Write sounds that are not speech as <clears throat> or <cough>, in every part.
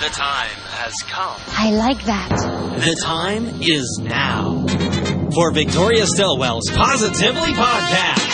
The time has come. I like that. The time is now for Victoria Stilwell's Positively Podcast.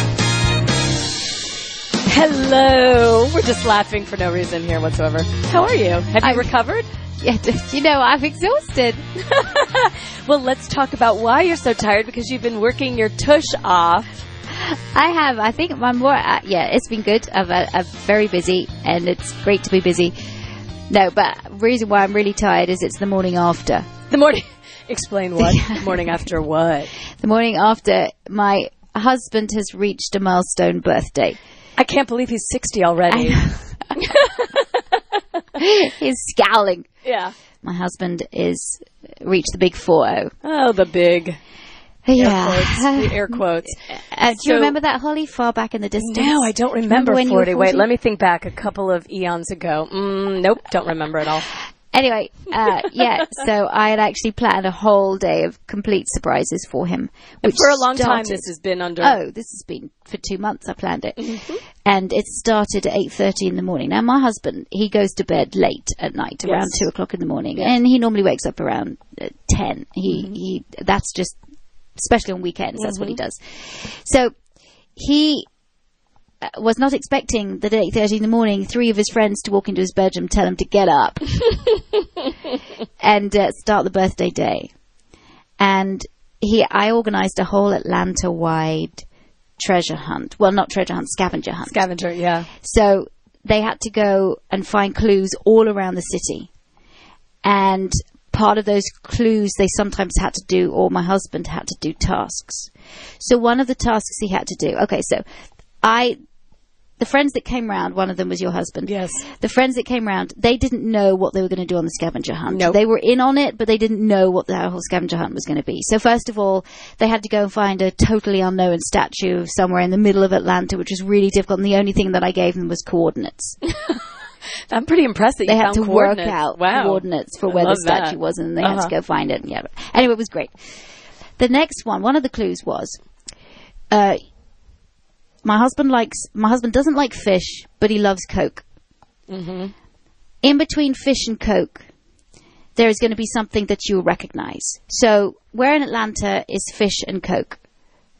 Hello. We're just laughing for no reason here whatsoever. How are you? Have you I- recovered? Yeah, you know, I'm exhausted. <laughs> Well, let's talk about why you're so tired because you've been working your tush off. I have. I think I'm more. Uh, yeah, it's been good. I've, uh, I'm very busy, and it's great to be busy. No, but reason why I'm really tired is it's the morning after. The morning. <laughs> Explain what? <laughs> The morning after what? The morning after my husband has reached a milestone birthday. I can't believe he's 60 already. <laughs> He's scowling. yeah. My husband is reached the big four zero. Oh, the big air Yeah. quotes. The air quotes. Uh, do you remember that, Holly? Far back in the distance. No, I don't remember, you were 40. Wait, let me think back a couple of eons ago. Mm, nope, don't remember at all. Anyway, uh, <laughs> yeah. So I had actually planned a whole day of complete surprises for him. Which For a long time, this has been under. Oh, this has been for two months. I planned it, Mm-hmm. and it started at eight thirty in the morning. Now, my husband he goes to bed late at night, around Yes. two o'clock in the morning, and he normally wakes up around uh, ten. He Mm-hmm. he. That's just, especially on weekends. That's what he does. So he was not expecting that at eight thirty in the morning, three of his friends to walk into his bedroom, tell him to get up, <laughs> and uh, start the birthday day. And he, I organised a whole Atlanta-wide treasure hunt. Well, not treasure hunt, scavenger hunt. Scavenger, yeah. So they had to go and find clues all around the city. And part of those clues they sometimes had to do, or my husband had to do tasks. So one of the tasks he had to do, okay, so I, the friends that came round, one of them was your husband. Yes. The friends that came round, they didn't know what they were going to do on the scavenger hunt. Nope. They were in on it, but they didn't know what the whole scavenger hunt was going to be. So first of all, they had to go and find a totally unknown statue somewhere in the middle of Atlanta, which was really difficult. And the only thing that I gave them was coordinates. <laughs> I'm pretty impressed that They you had found to work out wow. coordinates for I where the love that. statue was, and they had Uh-huh. to go find it. And yeah. Anyway, it was great. The next one, one of the clues was, uh, my husband likes, my husband doesn't like fish, but he loves Coke. Mm-hmm. In between fish and Coke, there is going to be something that you'll recognize. So, where in Atlanta is fish and Coke?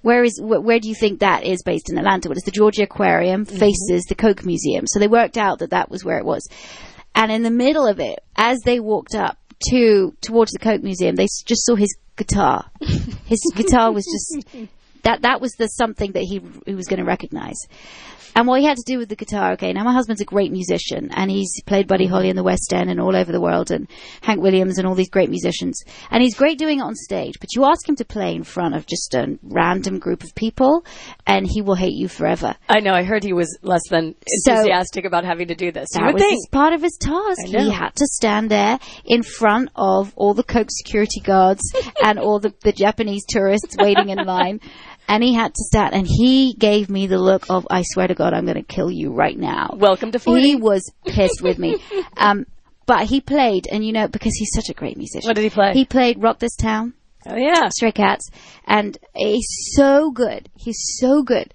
Where is wh- where do you think that is based in Atlanta? Well, it's the Georgia Aquarium faces the Coke Museum. So they worked out that that was where it was. And in the middle of it, as they walked up to towards the Coke Museum, they just saw his guitar. <laughs> His guitar was just <laughs> that that was the something that he he was going to recognize. And what he had to do with the guitar, okay, now my husband's a great musician and he's played Buddy Holly in the West End and all over the world and Hank Williams and all these great musicians. And he's great doing it on stage, but you ask him to play in front of just a random group of people and he will hate you forever. I know. I heard he was less than So- enthusiastic about having to do this. You That was think. part of his task. He had to stand there in front of all the Coke security guards <laughs> and all the, the Japanese tourists waiting in line. And he had to stand, and he gave me the look of, I swear to God, I'm going to kill you right now. Welcome to 40. He was pissed with me. <laughs> Um, but he played, and you know, because he's such a great musician. What did he play? He played Rock This Town. oh yeah. Stray Cats, and he's so good. He's so good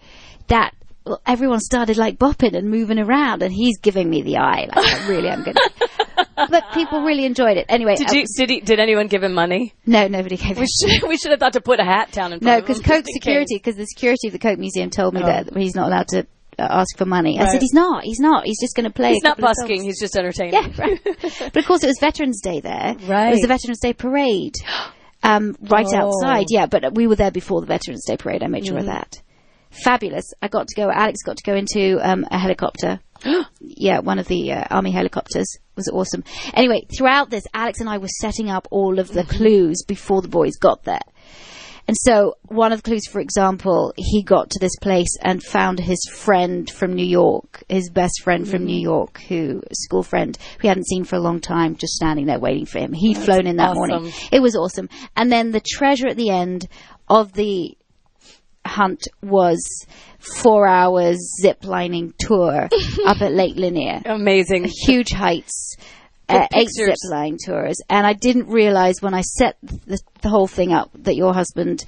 that well, everyone started like bopping and moving around, and he's giving me the eye. Like, I really, I'm good. <laughs> but people really enjoyed it. Anyway, Did uh, you? Did he? Did anyone give him money? no, nobody gave We should. We should have thought to put a hat down in front No, because Coke security, because the security of the Coke Museum told me Oh. that he's not allowed to uh, ask for money. I said he's not. He's not. He's just going to play. He's not busking. He's just entertaining. Yeah, right. <laughs> but of course, it was Veterans Day there. Right. It was the Veterans Day parade, um, right Oh. outside. Yeah, but we were there before the Veterans Day parade. I made sure Mm-hmm. of that. Fabulous. I got to go. Alex got to go into um, a helicopter. <gasps> yeah, one of the uh, army helicopters It was awesome. Anyway, throughout this, Alex and I were setting up all of the Mm-hmm. clues before the boys got there. And so, one of the clues, for example, he got to this place and found his friend from New York, his best friend from New York, who school friend who he hadn't seen for a long time, just standing there waiting for him. He'd flown in that morning. It was awesome. And then the treasure at the end of the hunt was four hours zip lining tour <laughs> up at Lake Lanier Amazing. huge heights, uh, eight zip pictures. line tours, and I didn't realize when I set the, the whole thing up that your husband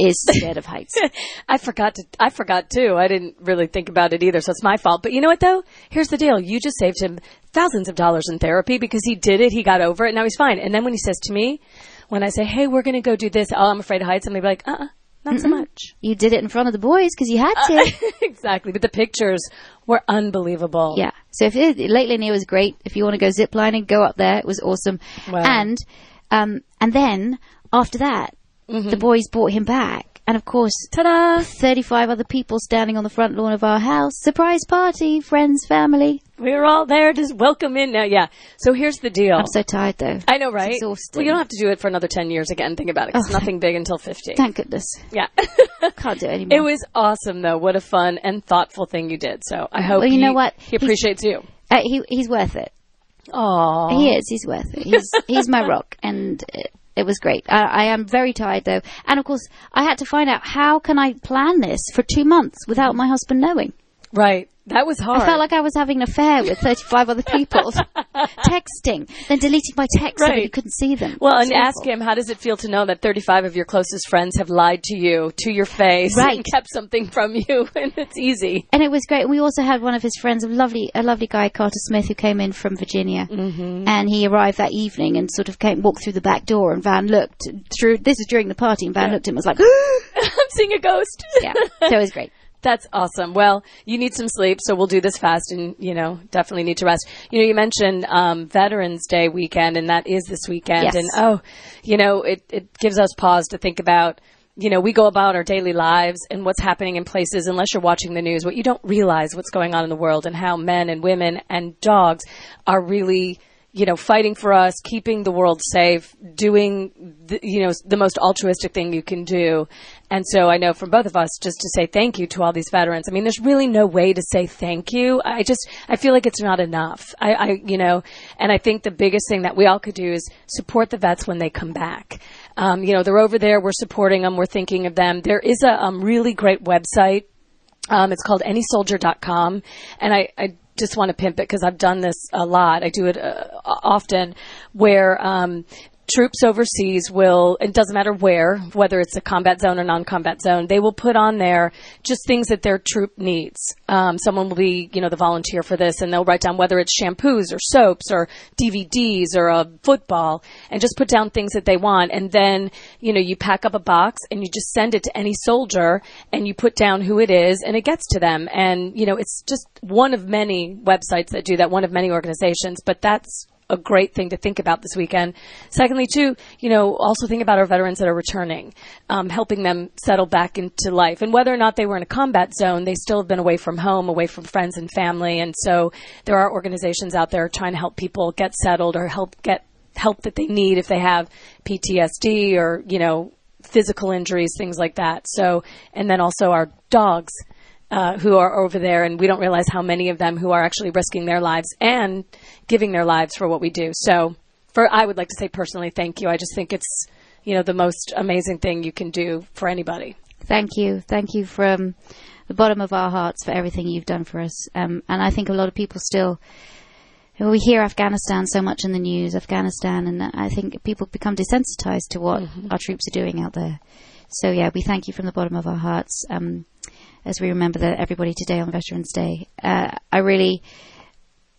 is scared of heights. <laughs> I forgot to. I forgot too. I didn't really think about it either, so it's my fault. But you know what though? Here's the deal. You just saved him thousands of dollars in therapy because he did it. He got over it. Now he's fine. And then when he says to me, when I say, "Hey, we're going to go do this," oh, I'm afraid of heights, I'm gonna be like, "Uh, uh not so much." You did it in front of the boys because you had to. <laughs> exactly. But the pictures were unbelievable. yeah. So if it, Lake Lanier was great, if you want to go zip lining, go up there. It was awesome. Wow. And um, and then after that, Mm-hmm. the boys brought him back, and of course. Ta-da! 35 other people standing on the front lawn of our house. Surprise party, friends, family. We're all there. Just welcome in now. Yeah. So here's the deal. I'm so tired though. I know, right? exhausting. Well, you don't have to do it for another 10 years again. Think about it. 'cause Oh, nothing big until 50. Thank goodness. Yeah. <laughs> Can't do it anymore. It was awesome, though. What a fun and thoughtful thing you did. So I hope Well, you he, know what? he He's- appreciates you. Uh, he he's worth it. Aww. He is. He's worth it. He's he's my rock, and it, was great. I, I am very tired though, and of course, I had to find out how can I plan this for two months without my husband knowing. Right. That was hard. I felt like I was having an affair with 35 other people, <laughs> texting, then deleting my texts so that you couldn't see them. well, and ask him, how does it feel to know that 35 of your closest friends have lied to you, to your face, Right. and kept something from you? <laughs> And it's easy. And it was great. We also had one of his friends, a lovely, a lovely guy, Carter Smith, who came in from Virginia, mm-hmm. and he arrived that evening and sort of came, walked through the back door, and Van looked through. This is during the party, and Van looked at him and was like, <gasps> <laughs> I'm seeing a ghost. "Yeah." So it was great. That's awesome. Well, you need some sleep, so we'll do this fast and, you know, definitely need to rest. You know, you mentioned um, Veterans Day weekend, and that is this weekend. Yes. And, oh, you know, it, it gives us pause to think about, you know, we go about our daily lives and what's happening in places, unless you're watching the news, what you don't realize what's going on in the world and how men and women and dogs are really you know, fighting for us, keeping the world safe, doing, the, you know, the most altruistic thing you can do. And so I know from both of us, just to say thank you to all these veterans. I mean, there's really no way to say thank you. I just, I feel like it's not enough. I, I you know, and I think the biggest thing that we all could do is support the vets when they come back. Um, you know, they're over there. We're supporting them. We're thinking of them. There is a um, really great website um, it's called anysoldier.com. And I, I just want to pimp it because I've done this a lot. I do it uh, often where, um, Troops overseas will, it doesn't matter where, whether it's a combat zone or non-combat zone, they will put on there just things that their troop needs. Um, someone will be, you know, the volunteer for this and they'll write down whether it's shampoos or soaps or DVDs or a football and just put down things that they want. And then, you know, you pack up a box and you just send it to any soldier and you put down who it is and it gets to them. And, you know, it's just one of many websites that do that, one of many organizations, but that's a great thing to think about this weekend. Secondly, too, you know, also think about our veterans that are returning, um, helping them settle back into life. And whether or not they were in a combat zone, they still have been away from home, away from friends and family. And so there are organizations out there trying to help people get settled or help get help that they need if they have PTSD or, you know, physical injuries, things like that. So, and then also our dogs uh, who are over there, and we don't realize how many of them who are actually risking their lives and giving their lives for what we do. So, for I would like to say personally, thank you. I just think it's you know the most amazing thing you can do for anybody. Thank you. Thank you from the bottom of our hearts for everything you've done for us. Um, and I think a lot of people still, we hear Afghanistan so much in the news, Afghanistan, and I think people become desensitized to what our troops are doing out there. So yeah, we thank you from the bottom of our hearts. Um, as we remember that everybody today on Veterans Day, uh, I really,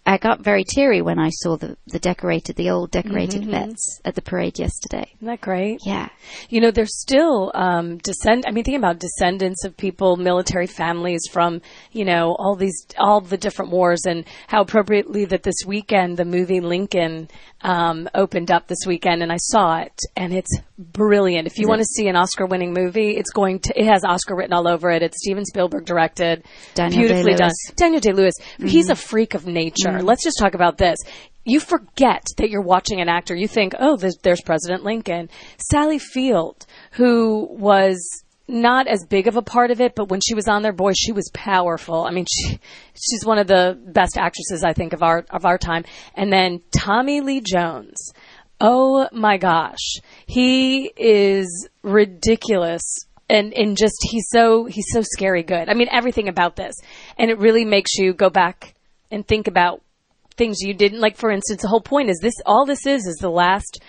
I got very teary when I saw the the decorated, the old decorated vets at the parade yesterday. Isn't that great? Yeah, You know, there's still um, descend. I mean, think about descendants of people, military families from you know all these all the different wars, and how appropriately that this weekend the movie Lincoln um, opened up this weekend, and I saw it, and it's brilliant. If you want to see an Oscar-winning movie, it's going to. It has Oscar written all over it. It's Steven Spielberg directed, Daniel beautifully done. Day-Lewis. Daniel Day Lewis. He's a freak of nature. Mm-hmm. Let's just talk about this. you forget that you're watching an actor. You think, oh, there's, there's President Lincoln. Sally Field, who was not as big of a part of it, but when she was on there, boy, she was powerful. I mean, she, she's one of the best actresses, I think, of our, of our time. And then Tommy Lee Jones. Oh my gosh. He is ridiculous and and just he's so he's so scary good. I mean everything about this, and it really makes you go back and think about things you didn't like. For instance, the whole point is this: all this is is the last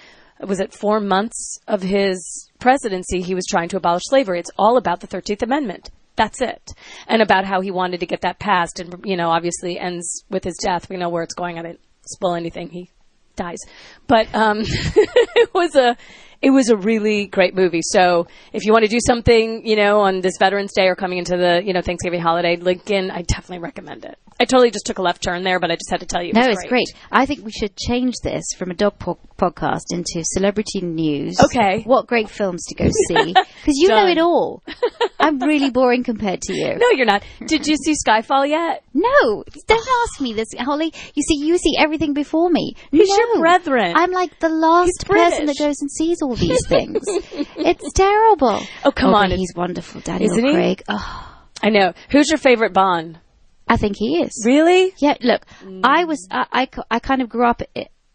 was it four months of his presidency. He was trying to abolish slavery. It's all about the Thirteenth Amendment. That's it, and about how he wanted to get that passed, and you know, obviously ends with his death. We know where it's going. I didn't spoil anything. He dies, but um, <laughs> it was a it was a really great movie. So if you want to do something, you know, on this Veterans Day or coming into the, you know, Thanksgiving holiday, Lincoln, I definitely recommend it. I totally just took a left turn there, but I just had to tell you. It No, it's great. I think we should change this from a dog po- podcast into celebrity news. Okay. What great films to go <laughs> see? Because you know it all. I'm really boring compared to you. No, you're not. Did you see Skyfall yet? No, don't ask me this, Holly. You see, you see everything before me. He's no. your brethren. I'm like the last person that goes and sees all these things. <laughs> it's terrible. Oh, come on, but he's wonderful, Daniel Isn't he? Craig. Oh, I know. Who's your favorite Bond? I think he is. Really? Yeah, look, I was—I—I kind of grew up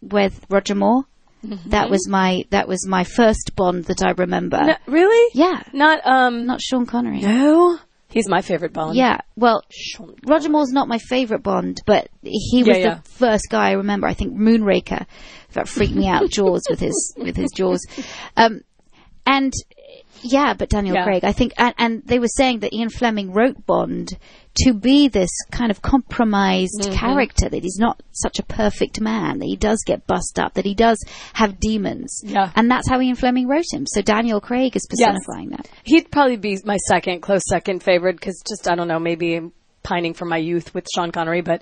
with Roger Moore. Mm-hmm. That was my that was my first Bond that I remember. No, really? Yeah, Not um. not Sean Connery. no. He's my favorite Bond. Yeah, well, Roger Moore's not my favorite Bond, but he was Yeah, yeah. the first guy I remember. I think Moonraker that freaked me out. Jaws with his with his jaws, <laughs> um, and yeah, but Daniel Yeah. Craig. I think, and, and they were saying that Ian Fleming wrote Bond to be this kind of compromised Mm-hmm. character. That he's not such a perfect man. That he does get bust up. That he does have demons. Yeah. and that's how Ian Fleming wrote him. So Daniel Craig is Yes. personifying that. He'd probably be my second, close second favorite because just I don't know, maybe pining for my youth with Sean Connery. But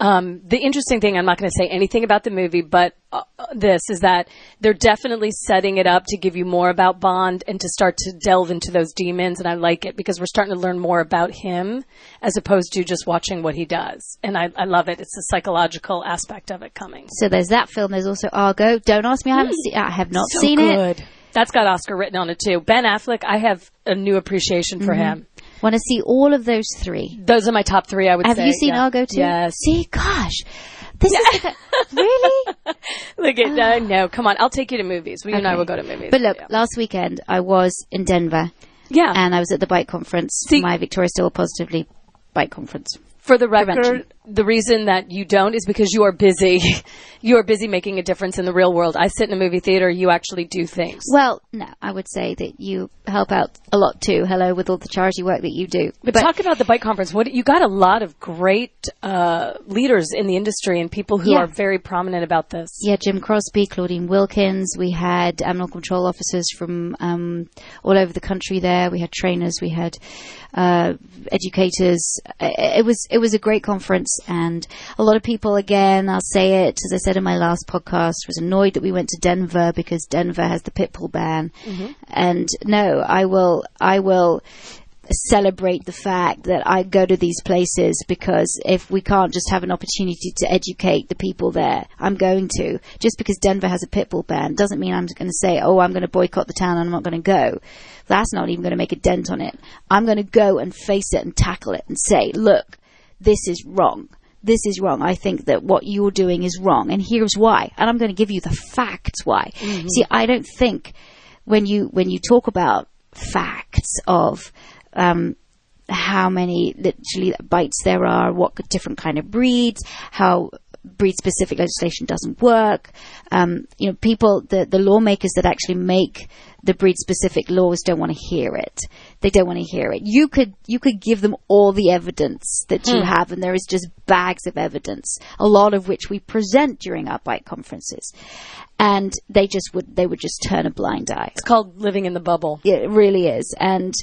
um, the interesting thing, I'm not going to say anything about the movie, but uh, this is that they're definitely setting it up to give you more about Bond and to start to delve into those demons. And I like it because we're starting to learn more about him as opposed to just watching what he does. And I, I love it. It's the psychological aspect of it coming. So there's that film. There's also Argo. Don't ask me. I haven't seen. I have not So seen it. That's got Oscar written on it too. Ben Affleck, I have a new appreciation for him. Want to see all of those three. Those are my top three. I would Have say. you seen yeah. Argo too? Yes. See, gosh, this is <laughs> really. Look at ah. no, no. Come on, I'll take you to movies. We and I will go to movies. But look, yeah. last weekend I was in Denver yeah. and I was at the bite conference. See- my Victoria Still Positively bite conference. For the record. The reason that you don't is because you are busy. <laughs> you are busy making a difference in the real world. I sit in a movie theater. You actually do things. Well, no, I would say that you help out a lot too. Hello, with all the charity work that you do. But, talk about the bite conference. What you got a lot of great uh, leaders in the industry and people who Yeah. are very prominent about this. Yeah, Jim Crosby, Claudine Wilkins. We had animal control officers from um, all over the country there. We had trainers. We had uh, educators. It was it was a great conference, and a lot of people. Again, I'll say it as I said in my last podcast, was annoyed that we went to Denver because Denver has the pitbull ban. Mm-hmm. And no, I will. I will celebrate the fact that I go to these places because if we can't just have an opportunity to educate the people there, I'm going to. Just because Denver has a pitbull ban doesn't mean I'm going to say, oh, I'm going to boycott the town and I'm not going to go. That's not even going to make a dent on it. I'm going to go and face it and tackle it and say, look, this is wrong. This is wrong. I think that what you're doing is wrong, and here's why. And I'm going to give you the facts why. See, I don't think when you when you talk about facts of um, how many literally bites there are, what different kind of breeds, how breed specific legislation doesn't work. Um, you know, people, the, the lawmakers that actually make the breed specific laws don't want to hear it. They don't want to hear it. You could, you could give them all the evidence that you have, and there is just bags of evidence, a lot of which we present during our bite conferences. And they just would, they would just turn a blind eye. It's called living in the bubble. Yeah, it really is. And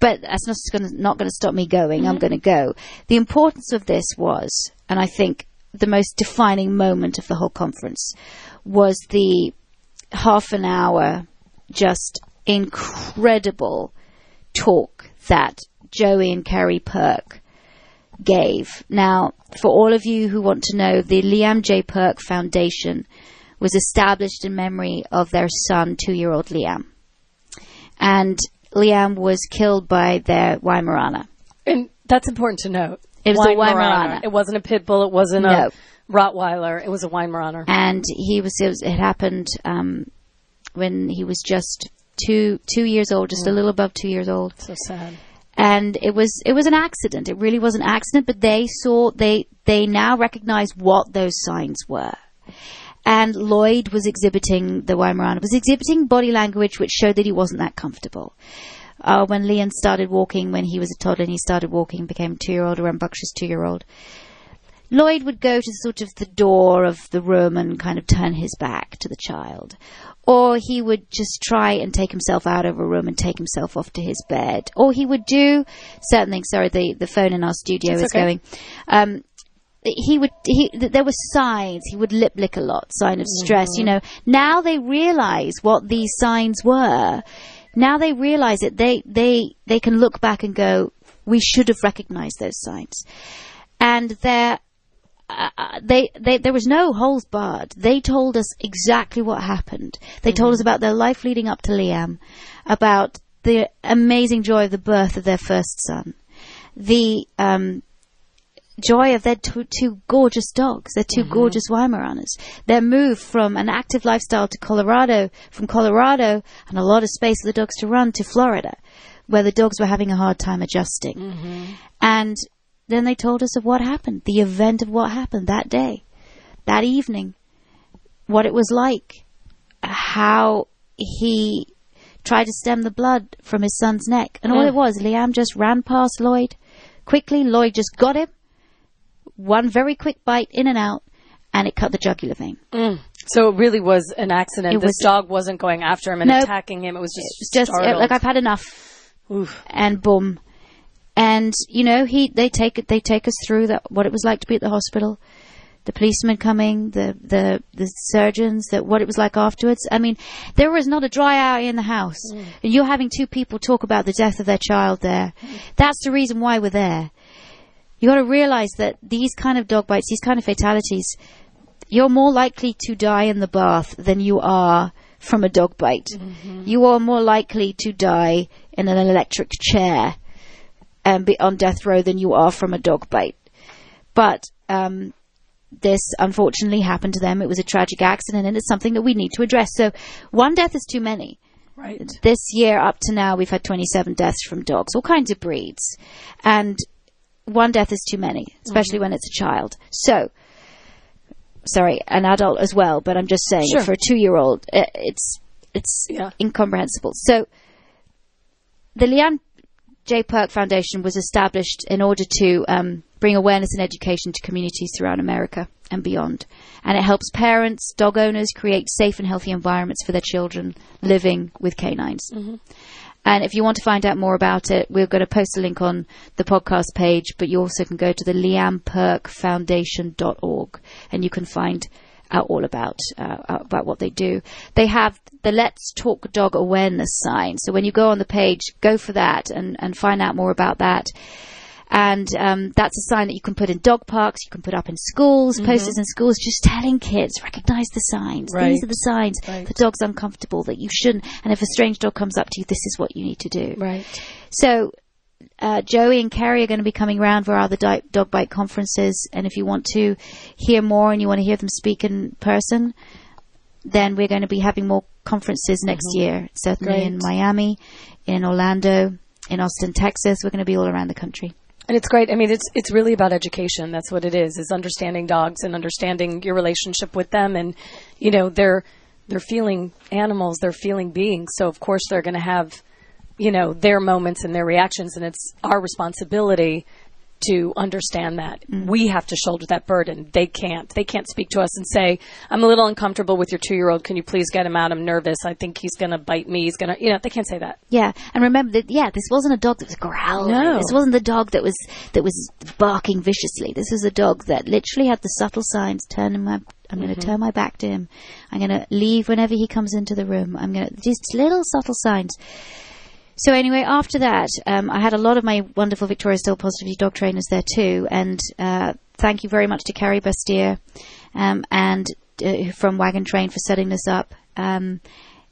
but that's not going to not going to stop me going. I'm going to go. The importance of this was, and I think the most defining moment of the whole conference was the half an hour, just incredible talk that Joey and Kerry Perk gave. Now, for all of you who want to know, the Liam J. Perk Foundation was established in memory of their son, two-year-old Liam. And Liam was killed by their Weimaraner. And that's important to note. It was a Weimaraner. It wasn't a pit bull. It wasn't No. a Rottweiler. It was a Weimaraner. and he was it, was, it happened um, when he was just two two years old, just a little above two years old, So sad. and it was it was an accident. It really was an accident, but they saw they they now recognize what those signs were. And Lloyd was exhibiting the Weimaraner was exhibiting body language which showed that he wasn't that comfortable. Uh, when Liam started walking, when he was a toddler and he started walking, became a two-year-old, a rambunctious two-year-old, Lloyd would go to sort of the door of the room and kind of turn his back to the child. Or he would just try and take himself out of a room and take himself off to his bed. Or he would do certain things. Sorry, the, the phone in our studio is okay. going. Um, he would, he, there were signs. He would lip lick a lot, sign of stress, you know. Now they realize what these signs were. Now they realize it. They, they, they can look back and go, we should have recognized those signs. And they're, uh, they, they, there was no holes barred. They told us exactly what happened. They told us about their life leading up to Liam, about the amazing joy of the birth of their first son, the um, joy of their two, two gorgeous dogs, their 2 mm-hmm. gorgeous Weimaraners, their move from an active lifestyle to Colorado, from Colorado and a lot of space for the dogs to run to Florida, where the dogs were having a hard time adjusting. Mm-hmm. And then they told us of what happened, the event of what happened that day, that evening, what it was like, how he tried to stem the blood from his son's neck. And all mm. it was, Liam just ran past Lloyd quickly. Lloyd just got him, one very quick bite in and out, and it cut the jugular vein. Mm. So it really was an accident. It this was- dog wasn't going after him and Nope. attacking him. It was just, just startled. like I've had enough, Oof. and boom. And you know, he they take it they take us through that what it was like to be at the hospital, the policemen coming, the the the surgeons, that what it was like afterwards. I mean, there was not a dry eye in the house, and you're having two people talk about the death of their child there. That's the reason why we're there. You got to realize that these kind of dog bites, these kind of fatalities, you're more likely to die in the bath than you are from a dog bite. You are more likely to die in an electric chair and be on death row than you are from a dog bite. But um, this unfortunately happened to them. It was a tragic accident, and it's something that we need to address. So, one death is too many. Right. This year, up to now, we've had 27 deaths from dogs, all kinds of breeds, and one death is too many, especially when it's a child. So, sorry, an adult as well, but I'm just saying Sure. for a two-year-old, uh, it's it's Yeah. incomprehensible. So, the Liam J. Perk Foundation was established in order to um, bring awareness and education to communities throughout America and beyond. And it helps parents, dog owners create safe and healthy environments for their children living with canines. And if you want to find out more about it, we're going to post a link on the podcast page, but you also can go to the liamperkfoundation.org and you can find out all about uh, about what they do. They have the Let's Talk Dog awareness sign. So when you go on the page, go for that and, and find out more about that. And um, that's a sign that you can put in dog parks, you can put up in schools, posters in schools, just telling kids, recognize the signs. Right. These are the signs. Right. The dog's uncomfortable, that you shouldn't. And if a strange dog comes up to you, this is what you need to do. Right. So, uh, Joey and Kerry are going to be coming around for other di- dog bite conferences. And if you want to hear more and you want to hear them speak in person, then we're going to be having more conferences next year. Certainly in Mm-hmm. Miami, in Orlando, in Austin, Texas. We're going to be all around the country. And it's great. I mean, it's it's really about education. That's what it is. Is understanding dogs and understanding your relationship with them, and you know they're they're feeling animals. They're feeling beings. So of course they're going to have you know their moments and their reactions, and it's our responsibility to understand that mm. we have to shoulder that burden. They can't. They can't speak to us and say, "I'm a little uncomfortable with your two year old. Can you please get him out? I'm nervous. I think he's going to bite me. He's going to." You know, they can't say that. Yeah, and remember that. Yeah, this wasn't a dog that was growling. No. This wasn't the dog that was that was barking viciously. This was a dog that literally had the subtle signs. Turning my, I'm going to mm-hmm. turn my back to him. I'm going to leave whenever he comes into the room. I'm going to just little subtle signs. So anyway, after that, um, I had a lot of my wonderful Victoria Still Positivity dog trainers there too, and uh, thank you very much to Carrie Bastier um, and uh, from Wagon Train for setting this up. Um,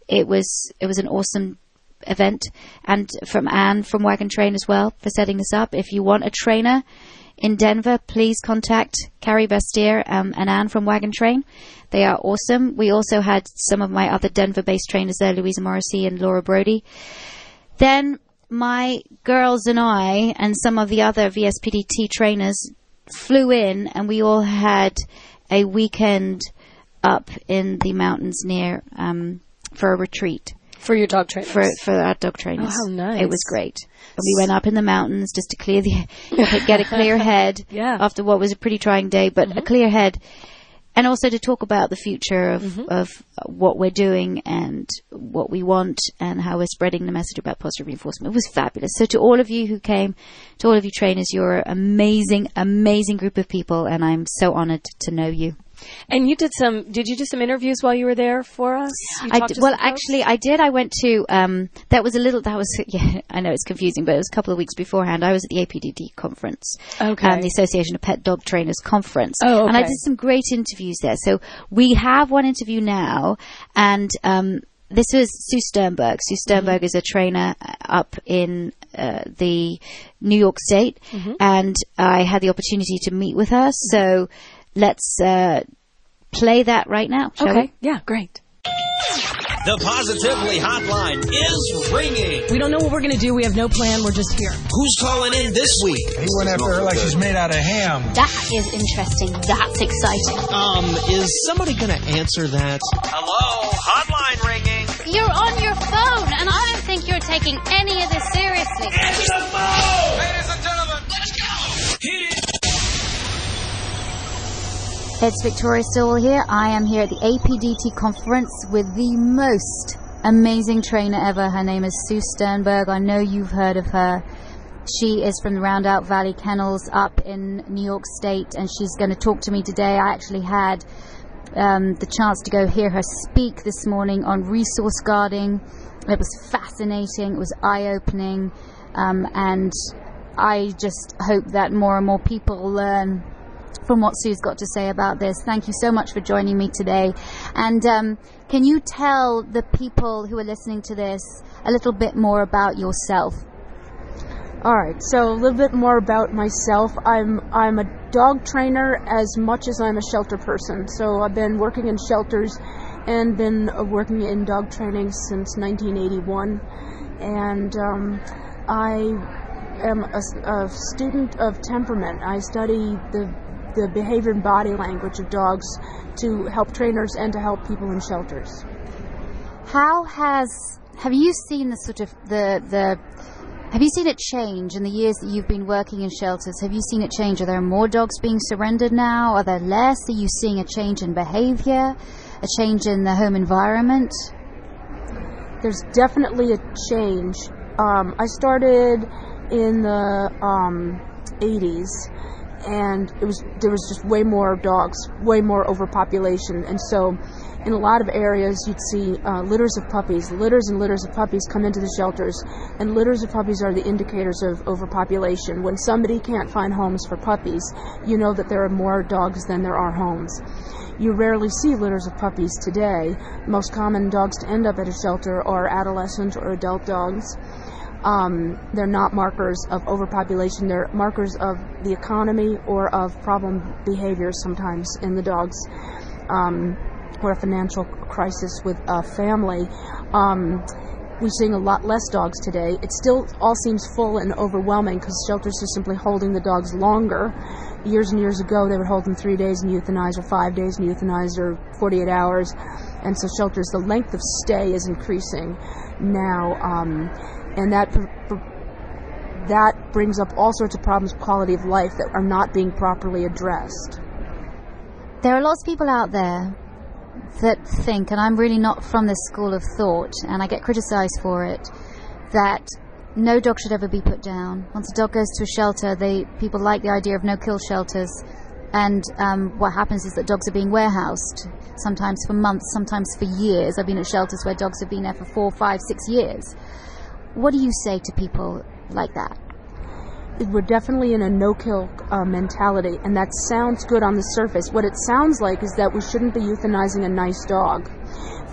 it was it was an awesome event, and from Anne from Wagon Train as well for setting this up. If you want a trainer in Denver, please contact Carrie Bastier um, and Anne from Wagon Train. They are awesome. We also had some of my other Denver-based trainers there, Louisa Morrissey and Laura Brody. Then my girls and I and some of the other VSPDT trainers flew in and we all had a weekend up in the mountains near um, for a retreat For your dog trainers. for for our dog trainers. Oh, how nice. It was great. And we went up in the mountains just to clear the <laughs> get a clear <laughs> head Yeah. Mm-hmm. after what was a pretty trying day, but a clear head. And also to talk about the future of, Mm-hmm. of what we're doing and what we want and how we're spreading the message about positive reinforcement. It was fabulous. So to all of you who came, to all of you trainers, you're an amazing, amazing group of people and I'm so honored to know you. And you did some. Did you do some interviews while you were there for us? I d- well, actually, I did. I went to. Um, that was a little. That was. <laughs> Yeah, I know it's confusing, but it was a couple of weeks beforehand. I was at the APDT conference, Okay. um, the Association of Pet Dog Trainers conference, Oh, and I did some great interviews there. So we have one interview now, and um, this was Sue Sternberg. Sue Mm-hmm. Sternberg is a trainer up in uh, the New York State, Mm-hmm. and I had the opportunity to meet with her. So let's uh, play that right now. Shall Okay. we? Yeah. Great. The Positively Hotline is ringing. We don't know what we're going to do. We have no plan. We're just here. Who's calling in this week? He went after her like she's made out of ham. That is interesting. That's exciting. Um, is somebody going to answer that? Hello, hotline ringing. You're on your phone, and I don't think you're taking any of this seriously. Answer the phone! It's Victoria Stilwell here. I am here at the APDT conference with the most amazing trainer ever. Her name is Sue Sternberg. I know you've heard of her. She is from the Rondout Valley Kennels up in New York State, and she's going to talk to me today. I actually had um, the chance to go hear her speak this morning on resource guarding. It was fascinating. It was eye opening, um, and I just hope that more and more people learn from what Sue's got to say about this. Thank you so much for joining me today. And um, can you tell the people who are listening to this a little bit more about yourself? All right, so a little bit more about myself. I'm I'm a dog trainer as much as I'm a shelter person. So I've been working in shelters and been uh, working in dog training since 1981, and um, I am a student of temperament. I study the the behavior and body language of dogs to help trainers and to help people in shelters. How has have you seen the sort of the the have you seen it change in the years that you've been working in shelters? Have you seen it change? Are there more dogs being surrendered now? Are there less? Are you seeing a change in behavior? A change in the home environment? there's definitely a change. Um, I started in the um, 80s, and it was there was just way more dogs, way more overpopulation, and so in a lot of areas you'd see uh, litters of puppies, litters and litters of puppies come into the shelters, and litters of puppies are the indicators of overpopulation. When somebody can't find homes for puppies, you know that there are more dogs than there are homes. You rarely see litters of puppies today. Most common dogs to end up at a shelter are adolescent or adult dogs. Um, they're not markers of overpopulation. They're markers of the economy or of problem behaviors sometimes in the dogs, um, or a financial crisis with a family. Um, we're seeing a lot less dogs today. It still all seems full and overwhelming because shelters are simply holding the dogs longer. Years and years ago, they would hold them three days and euthanize, or five days and euthanize, or 48 hours. And so shelters, the length of stay is increasing now, um, and that that brings up all sorts of problems, quality of life that are not being properly addressed. There are lots of people out there that think, and I'm really not from this school of thought, and I get criticized for it, that no dog should ever be put down. Once a dog goes to a shelter, they people like the idea of no kill shelters, and um, what happens is that dogs are being warehoused, sometimes for months, sometimes for years. I've been at shelters where dogs have been there for four, five, six years. What do you say to people like that? we're definitely in a no-kill uh, mentality, and that sounds good on the surface. What it sounds like is that we shouldn't be euthanizing a nice dog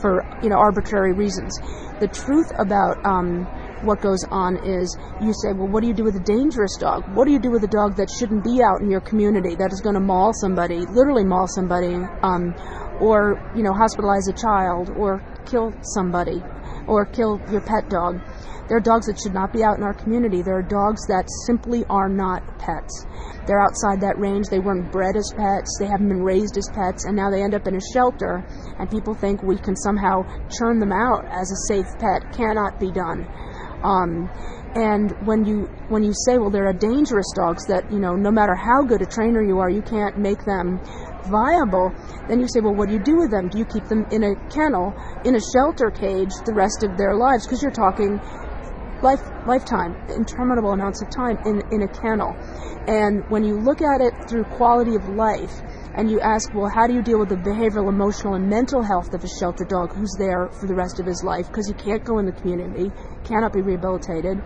for you know arbitrary reasons. The truth about um, what goes on is you say, well, what do you do with a dangerous dog? What do you do with a dog that shouldn't be out in your community that is going to maul somebody, literally maul somebody, um, or you know hospitalize a child, or kill somebody, or kill your pet dog? There are dogs that should not be out in our community. There are dogs that simply are not pets. They're outside that range. They weren't bred as pets. They haven't been raised as pets, and now they end up in a shelter. And people think we can somehow churn them out as a safe pet. Cannot be done. Um, and when you when you say, well, there are dangerous dogs that you know, no matter how good a trainer you are, you can't make them viable, then you say, well, what do you do with them? Do you keep them in a kennel, in a shelter cage the rest of their lives? Because you're talking life lifetime, interminable amounts of time in, in a kennel. And when you look at it through quality of life, and you ask, well, how do you deal with the behavioral, emotional, and mental health of a shelter dog who's there for the rest of his life because he can't go in the community, cannot be rehabilitated?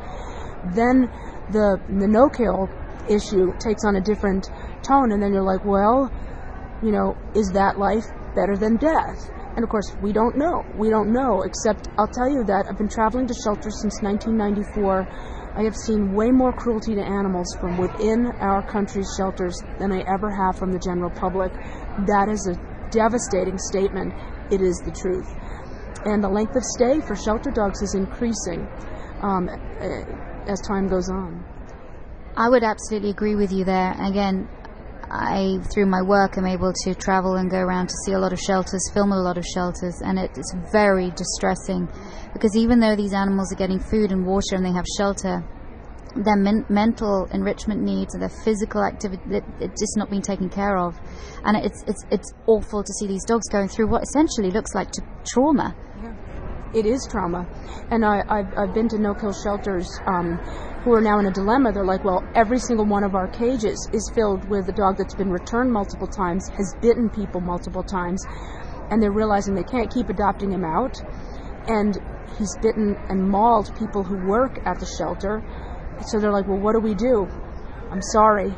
Then the the no kill issue takes on a different tone, and then you're like, well, you know, is that life better than death? And of course, we don't know. We don't know, except I'll tell you that I've been traveling to shelters since 1994. I have seen way more cruelty to animals from within our country's shelters than I ever have from the general public. That is a devastating statement. It is the truth. And the length of stay for shelter dogs is increasing um, as time goes on. I would absolutely agree with you there. Again, I, through my work, am able to travel and go around to see a lot of shelters, film a lot of shelters, and it is very distressing because even though these animals are getting food and water and they have shelter, their men- mental enrichment needs and their physical activity it's just not being taken care of. And it's it's it's awful to see these dogs going through what essentially looks like t- trauma. Yeah. it is trauma. And I, I've, I've been to no-kill shelters um, who are now in a dilemma. They're like, well, every single one of our cages is filled with a dog that's been returned multiple times, has bitten people multiple times, and they're realizing they can't keep adopting him out. And he's bitten and mauled people who work at the shelter. So they're like, well, what do we do? I'm sorry.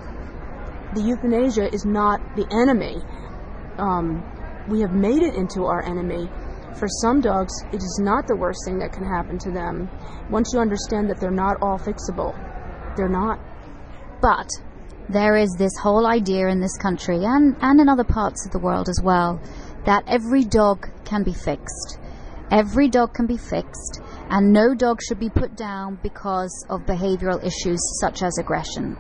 The euthanasia is not the enemy. Um, we have made it into our enemy for some dogs, it is not the worst thing that can happen to them once you understand that they're not all fixable. They're not. But there is this whole idea in this country and, and in other parts of the world as well that every dog can be fixed. Every dog can be fixed, and no dog should be put down because of behavioral issues such as aggression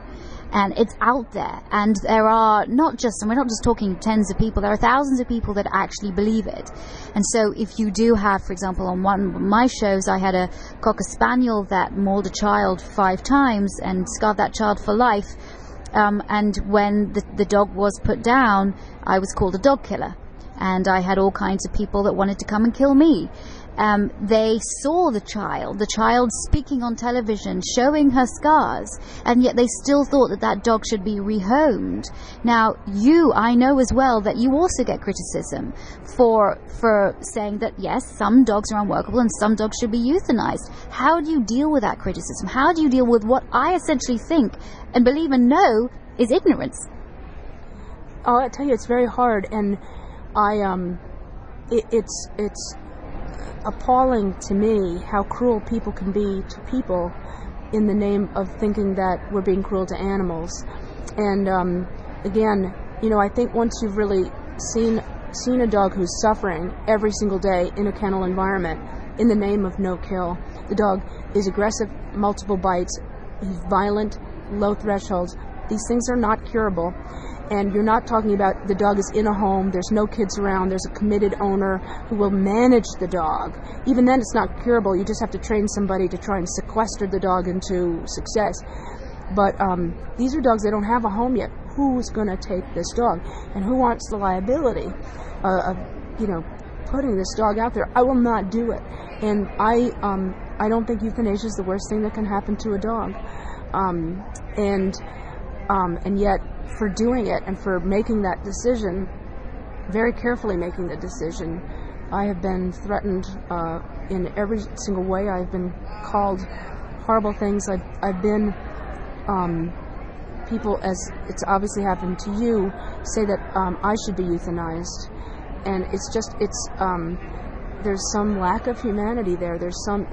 and it's out there. And there are not just, and we're not just talking tens of people, there are thousands of people that actually believe it. And so if you do have, for example, on one of my shows, I had a Cocker Spaniel that mauled a child five times and scarred that child for life. Um, and when the, the dog was put down, I was called a dog killer. And I had all kinds of people that wanted to come and kill me um, they saw the child, the child speaking on television, showing her scars, and yet they still thought that that dog should be rehomed. Now, you, I know as well that you also get criticism for for saying that yes, some dogs are unworkable and some dogs should be euthanized. How do you deal with that criticism? How do you deal with what I essentially think and believe and know is ignorance? Oh, I tell you, it's very hard, and I um, it, it's it's appalling to me how cruel people can be to people in the name of thinking that we're being cruel to animals. And um, again, you know, I think once you've really seen seen a dog who's suffering every single day in a kennel environment in the name of no kill, the dog is aggressive, multiple bites, he's violent, low thresholds. These things are not curable and you're not talking about the dog is in a home, there's no kids around, there's a committed owner who will manage the dog. Even then, it's not curable. You just have to train somebody to try and sequester the dog into success. But um, these are dogs that don't have a home yet. Who's going to take this dog, and who wants the liability uh, of, you know, putting this dog out there? I will not do it, and I, um, I don't think euthanasia is the worst thing that can happen to a dog, um, and, um, and yet for doing it and for making that decision, very carefully making the decision, I have been threatened uh, in every single way. I've been called horrible things. I've, I've been um, people, as it's obviously happened to you, say that um, I should be euthanized, and it's just it's um, there's some lack of humanity there. There's some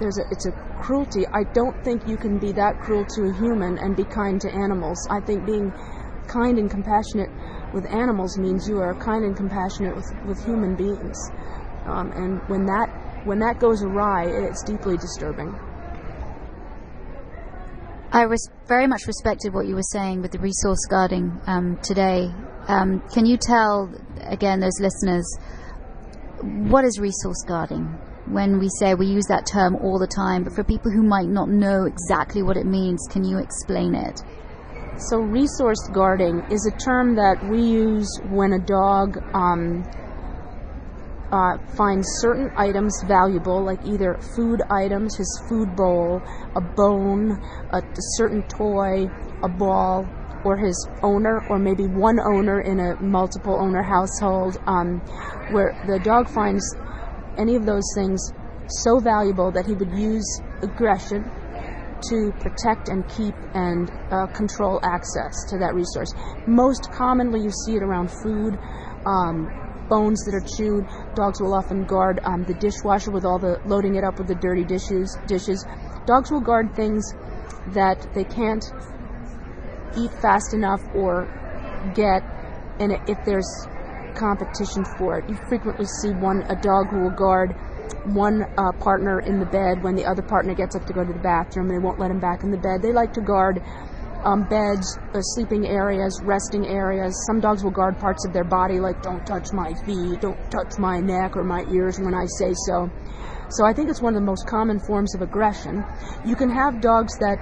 there's a it's a cruelty. I don't think you can be that cruel to a human and be kind to animals. I think being kind and compassionate with animals means you are kind and compassionate with, with human beings. Um, and when that when that goes awry, it's deeply disturbing. I res- very much respected what you were saying with the resource guarding um, today. Um, can you tell again those listeners what is resource guarding? When we say we use that term all the time, but for people who might not know exactly what it means, can you explain it? So, resource guarding is a term that we use when a dog um, uh, finds certain items valuable, like either food items, his food bowl, a bone, a, a certain toy, a ball, or his owner, or maybe one owner in a multiple owner household, um, where the dog finds any of those things so valuable that he would use aggression to protect and keep and uh, control access to that resource. Most commonly, you see it around food. Um, bones that are chewed. Dogs will often guard um, the dishwasher with all the loading it up with the dirty dishes. Dishes. Dogs will guard things that they can't eat fast enough or get, and if there's competition for it, you frequently see one a dog who will guard one uh, partner in the bed when the other partner gets up to go to the bathroom. They won't let him back in the bed. They like to guard um, beds, uh, sleeping areas, resting areas. Some dogs will guard parts of their body, like don't touch my feet, don't touch my neck or my ears when I say so. So I think it's one of the most common forms of aggression. You can have dogs that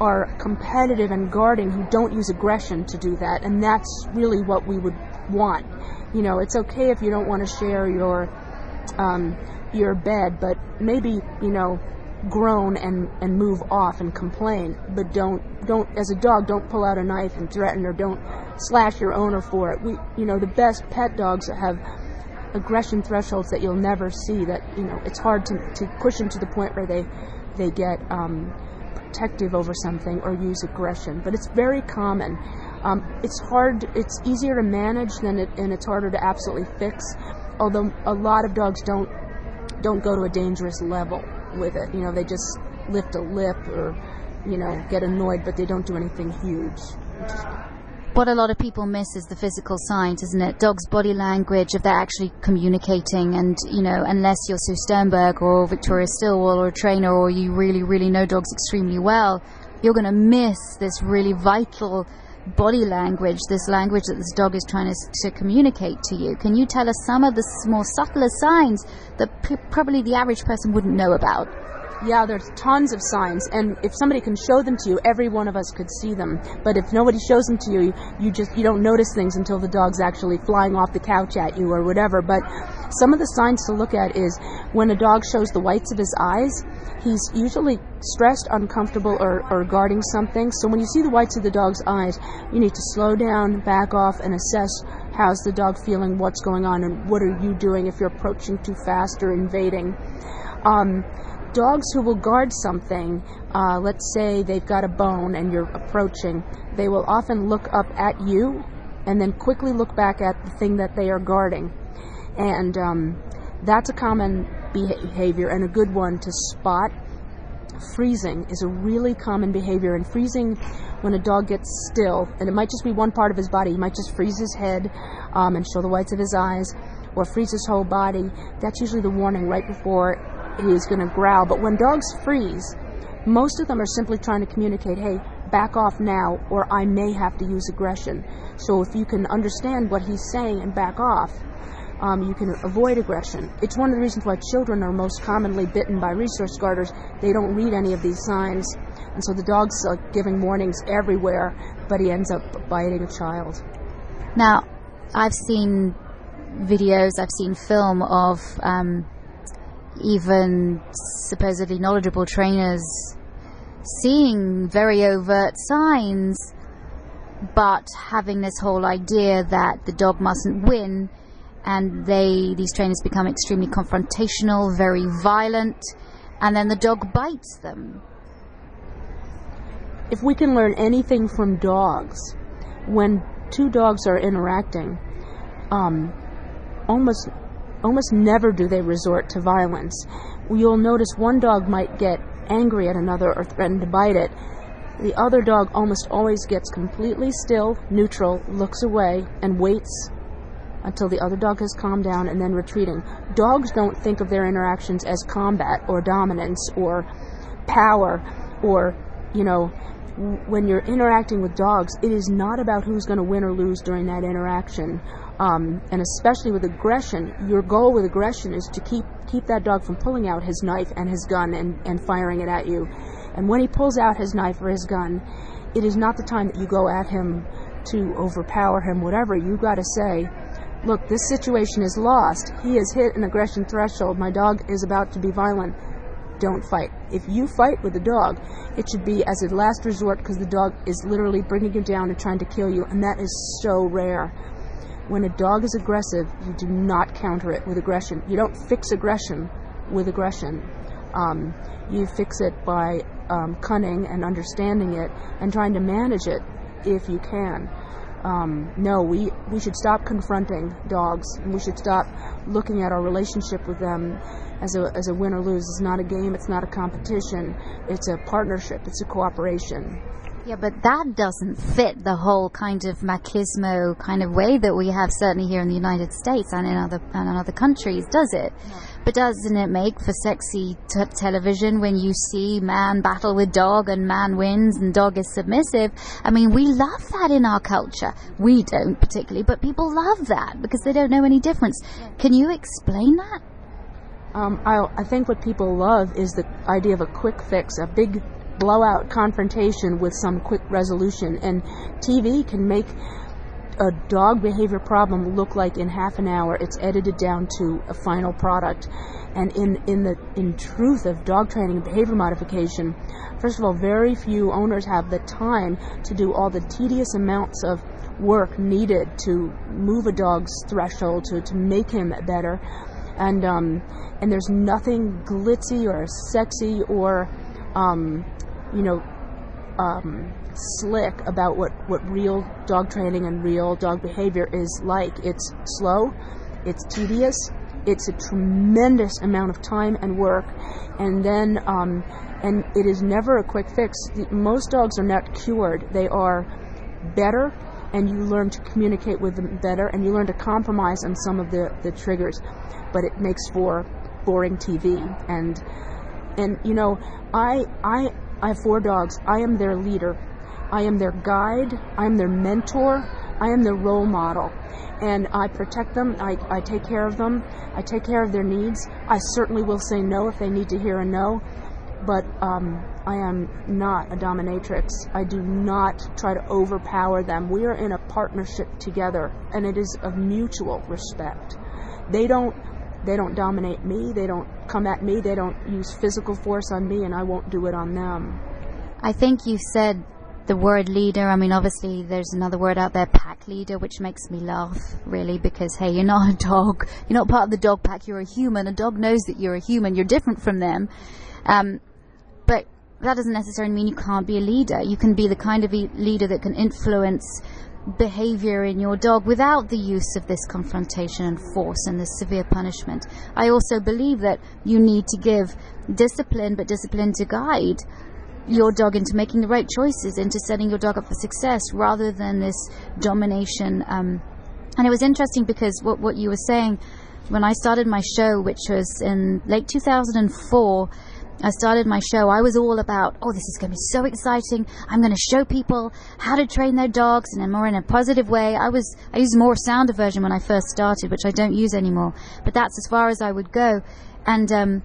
are competitive and guarding who don't use aggression to do that, and that's really what we would want. You know, it's okay if you don't want to share your um, your bed, but maybe you know groan and, and move off and complain, but don't don't as a dog don't pull out a knife and threaten or don't slash your owner for it. We you know the best pet dogs have aggression thresholds that you'll never see. That you know it's hard to, to push them to the point where they they get um, protective over something or use aggression. But it's very common. Um, it's hard. It's easier to manage than it, and it's harder to absolutely fix. Although a lot of dogs don't don't go to a dangerous level with it. You know, they just lift a lip or, you know, get annoyed, but they don't do anything huge. What a lot of people miss is the physical signs, isn't it? Dogs' body language, if they're actually communicating, and you know, unless you're Sue Sternberg or Victoria Stilwell or a trainer, or you really, really know dogs extremely well, you're going to miss this really vital body language, this language that this dog is trying to, to communicate to you. Can you tell us some of the more subtler signs that p- probably the average person wouldn't know about? Yeah, there's tons of signs, and if somebody can show them to you, every one of us could see them. But if nobody shows them to you, you just you don't notice things until the dog's actually flying off the couch at you or whatever. But some of the signs to look at is when a dog shows the whites of his eyes, he's usually stressed, uncomfortable, or, or guarding something. So when you see the whites of the dog's eyes, you need to slow down, back off, and assess how's the dog feeling, what's going on, and what are you doing if you're approaching too fast or invading. Um, dogs who will guard something, uh, let's say they've got a bone and you're approaching, they will often look up at you and then quickly look back at the thing that they are guarding. And um, that's a common behavior and a good one to spot. Freezing is a really common behavior, and freezing when a dog gets still, and it might just be one part of his body, he might just freeze his head um, and show the whites of his eyes, or freeze his whole body. That's usually the warning right before he's going to growl. But when dogs freeze, most of them are simply trying to communicate, hey, back off now, or I may have to use aggression. So if you can understand what he's saying and back off, um, you can avoid aggression. It's one of the reasons why children are most commonly bitten by resource guarders. They don't read any of these signs, and so the dog's uh, giving warnings everywhere, but he ends up biting a child. Now, I've seen videos, I've seen film of um, even supposedly knowledgeable trainers seeing very overt signs, but having this whole idea that the dog mustn't win and they these trainers become extremely confrontational, very violent, and then the dog bites them. If we can learn anything from dogs, when two dogs are interacting, um, almost almost never do they resort to violence. You'll notice one dog might get angry at another or threaten to bite it. The other dog almost always gets completely still, neutral, looks away, and waits until the other dog has calmed down and then retreating. Dogs don't think of their interactions as combat or dominance or power or, you know, when you're interacting with dogs, it is not about who's going to win or lose during that interaction. Um, and especially with aggression, your goal with aggression is to keep keep that dog from pulling out his knife and his gun and, and firing it at you. And when he pulls out his knife or his gun, it is not the time that you go at him to overpower him, whatever. You've got to say, look, this situation is lost. He has hit an aggression threshold. My dog is about to be violent don't fight. If you fight with a dog, it should be as a last resort because the dog is literally bringing you down and trying to kill you, and that is so rare. When a dog is aggressive, you do not counter it with aggression. You don't fix aggression with aggression. Um, you fix it by um, cunning and understanding it and trying to manage it if you can. Um, no, we, we should stop confronting dogs and we should stop looking at our relationship with them as a, as a win or lose. It's not a game, it's not a competition, it's a partnership, it's a cooperation. Yeah, but that doesn't fit the whole kind of machismo kind of way that we have certainly here in the United States and in other and in other countries, does it? No. But doesn't it make for sexy t- television when you see man battle with dog and man wins and dog is submissive? I mean, we love that in our culture. We don't particularly, but people love that because they don't know any difference. Can you explain that? Um, I, I think what people love is the idea of a quick fix, a big blowout confrontation with some quick resolution. And TV can make a dog behavior problem look like in half an hour it's edited down to a final product. And in, in the in truth of dog training and behavior modification, first of all, very few owners have the time to do all the tedious amounts of work needed to move a dog's threshold to, to make him better and um, and there's nothing glitzy or sexy or um, you know um, slick about what what real dog training and real dog behavior is like. It's slow, it's tedious, it's a tremendous amount of time and work, and then um, and it is never a quick fix. The, most dogs are not cured; they are better and you learn to communicate with them better and you learn to compromise on some of the, the triggers but it makes for boring TV and and you know I I I have four dogs. I am their leader. I am their guide. I am their mentor. I am their role model. And I protect them. I, I take care of them. I take care of their needs. I certainly will say no if they need to hear a no. But um, I am not a dominatrix. I do not try to overpower them. We are in a partnership together, and it is of mutual respect. They don't they don't dominate me. They don't come at me. They don't use physical force on me, and I won't do it on them. I think you said the word leader. I mean, obviously, there's another word out there, pack leader, which makes me laugh, really, because hey, you're not a dog. You're not part of the dog pack. You're a human. A dog knows that you're a human. You're different from them. Um, but that doesn't necessarily mean you can't be a leader. You can be the kind of leader that can influence behavior in your dog without the use of this confrontation and force and this severe punishment. I also believe that you need to give discipline, but discipline to guide your dog into making the right choices, into setting your dog up for success, rather than this domination. Um, and it was interesting because what, what you were saying when I started my show, which was in late 2004 I started my show, I was all about, oh, this is going to be so exciting. I'm going to show people how to train their dogs in a more in a positive way. I was, I used more sound aversion when I first started, which I don't use anymore. But that's as far as I would go. And, um,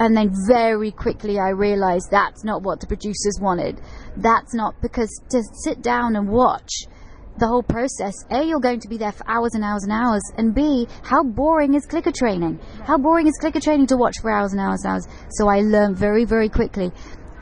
and then very quickly I realized that's not what the producers wanted. That's not because to sit down and watch the whole process. A, you're going to be there for hours and hours and hours, and B, how boring is clicker training? How boring is clicker training to watch for hours and hours and hours? So I learned very, very quickly.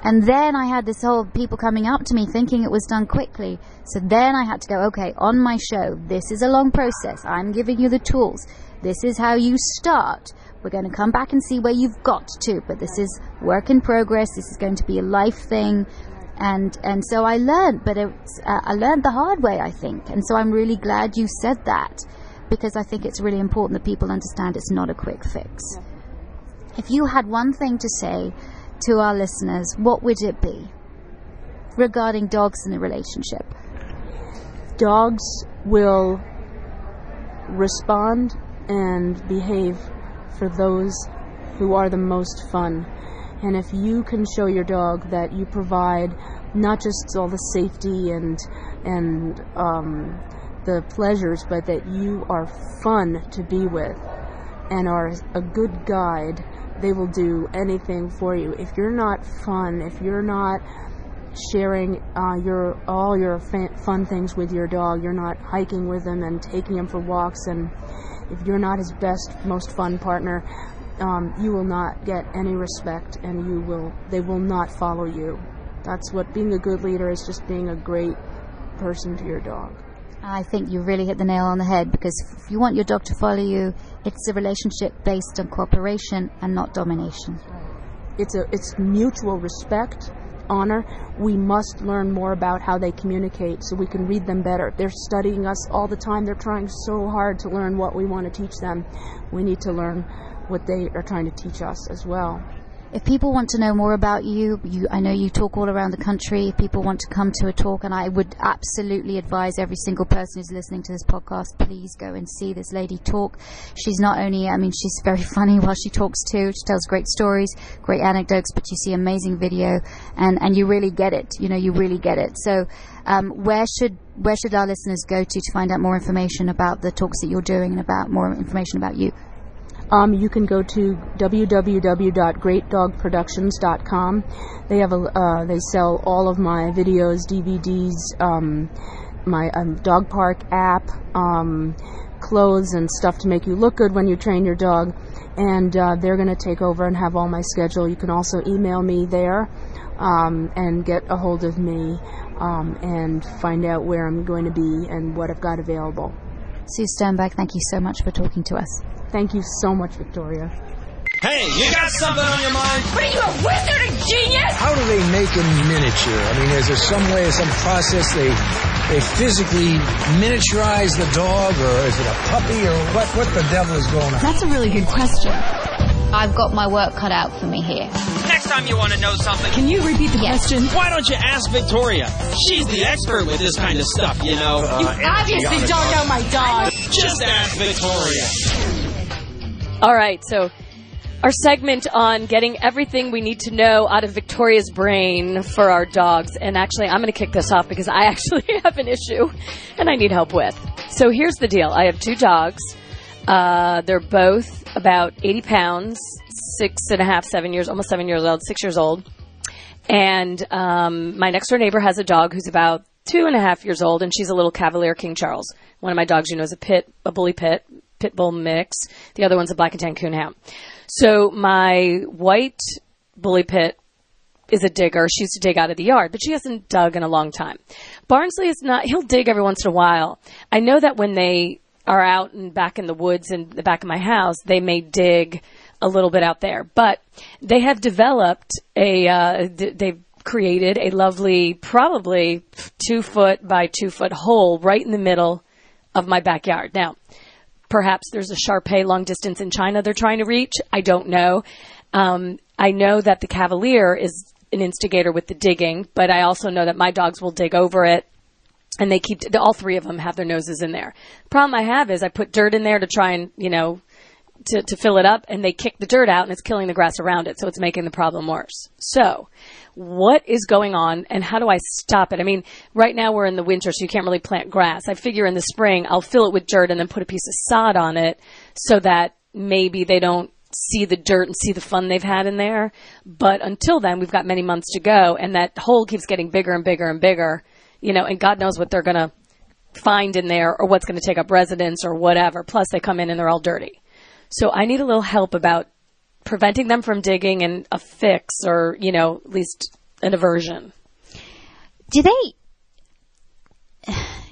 And then I had this whole people coming up to me thinking it was done quickly. So then I had to go, okay, on my show, this is a long process. I'm giving you the tools. This is how you start. We're going to come back and see where you've got to, but this is work in progress. This is going to be a life thing. And, and so I learned, but it's, uh, I learned the hard way, I think. And so I'm really glad you said that because I think it's really important that people understand it's not a quick fix. If you had one thing to say to our listeners, what would it be regarding dogs in a relationship? Dogs will respond and behave for those who are the most fun. And if you can show your dog that you provide not just all the safety and and um, the pleasures, but that you are fun to be with and are a good guide, they will do anything for you. If you're not fun, if you're not sharing uh, your all your fun things with your dog, you're not hiking with him and taking him for walks, and if you're not his best, most fun partner, um, you will not get any respect, and you will they will not follow you. That's what being a good leader is. Just being a great person to your dog. I think you really hit the nail on the head because if you want your dog to follow you, it's a relationship based on cooperation and not domination. It's a it's mutual respect, honor. We must learn more about how they communicate so we can read them better. They're studying us all the time. They're trying so hard to learn what we want to teach them. We need to learn what they are trying to teach us as well. If people want to know more about you, you, I know you talk all around the country. If people want to come to a talk, and I would absolutely advise every single person who's listening to this podcast, please go and see this lady talk. She's not only, I mean, she's very <laughs> funny while she talks too. She tells great stories, great anecdotes, but you see amazing video, and, and you really get it. You know, you really get it. So, um, where should where should our listeners go to to find out more information about the talks that you're doing and about more information about you? Um, you can go to www.greatdogproductions.com. They have a uh, they sell all of my videos, DVDs, um, my um, dog park app, um, clothes and stuff to make you look good when you train your dog. And uh, they're going to take over and have all my schedule. You can also email me there um, and get a hold of me um, and find out where I'm going to be and what I've got available. Sue Sternberg, thank you so much for talking to us. Thank you so much, Victoria. Hey, you got something on your mind? What are you, a wizard, a genius? How do they make a miniature? I mean, is there some way, some process they they physically miniaturize the dog, or is it a puppy, or what? What the devil is going on? That's a really good question. I've got my work cut out for me here. Next time you want to know something, Can you repeat the Yes. question? why don't you ask Victoria? She's the expert with this kind of stuff, you know. You uh, obviously don't know my dog. Just ask Victoria. All right, so our segment on getting everything we need to know out of Victoria's brain for our dogs. And actually, I'm going to kick this off because I <laughs> actually have an issue and I need help with. So here's the deal I have two dogs. Uh, they're both about 80 pounds, six and a half, seven years, almost seven years old, six years old. And um, my next door neighbor has a dog who's about two and a half years old, and she's a little Cavalier King Charles. One of my dogs, you know, is a pit, a bully pit, pit bull mix. The other one's a black and tan coon hound. So my white bully pit is a digger. She used to dig out of the yard, but she hasn't dug in a long time. Barnsley is not, he'll dig every once in a while. I know that when they are out and back in the woods in the back of my house, they may dig a little bit out there, but they have developed a, uh, they've created a lovely, probably two foot by two foot hole right in the middle of my backyard. Now, perhaps there's a Sharpei long distance in China they're trying to reach. I don't know. Um, I know that the Cavalier is an instigator with the digging, but I also know that my dogs will dig over it. And they keep, all three of them have their noses in there. The problem I have is I put dirt in there to try and, you know, to, to fill it up and they kick the dirt out and it's killing the grass around it. So it's making the problem worse. So what is going on and how do I stop it? I mean, right now we're in the winter, so you can't really plant grass. I figure in the spring I'll fill it with dirt and then put a piece of sod on it so that maybe they don't see the dirt and see the fun they've had in there. But until then, we've got many months to go and that hole keeps getting bigger and bigger and bigger, you know, and God knows what they're going to find in there or what's going to take up residence or whatever. Plus they come in and they're all dirty. So I need a little help about preventing them from digging and a fix or, you know, at least an aversion. Do they?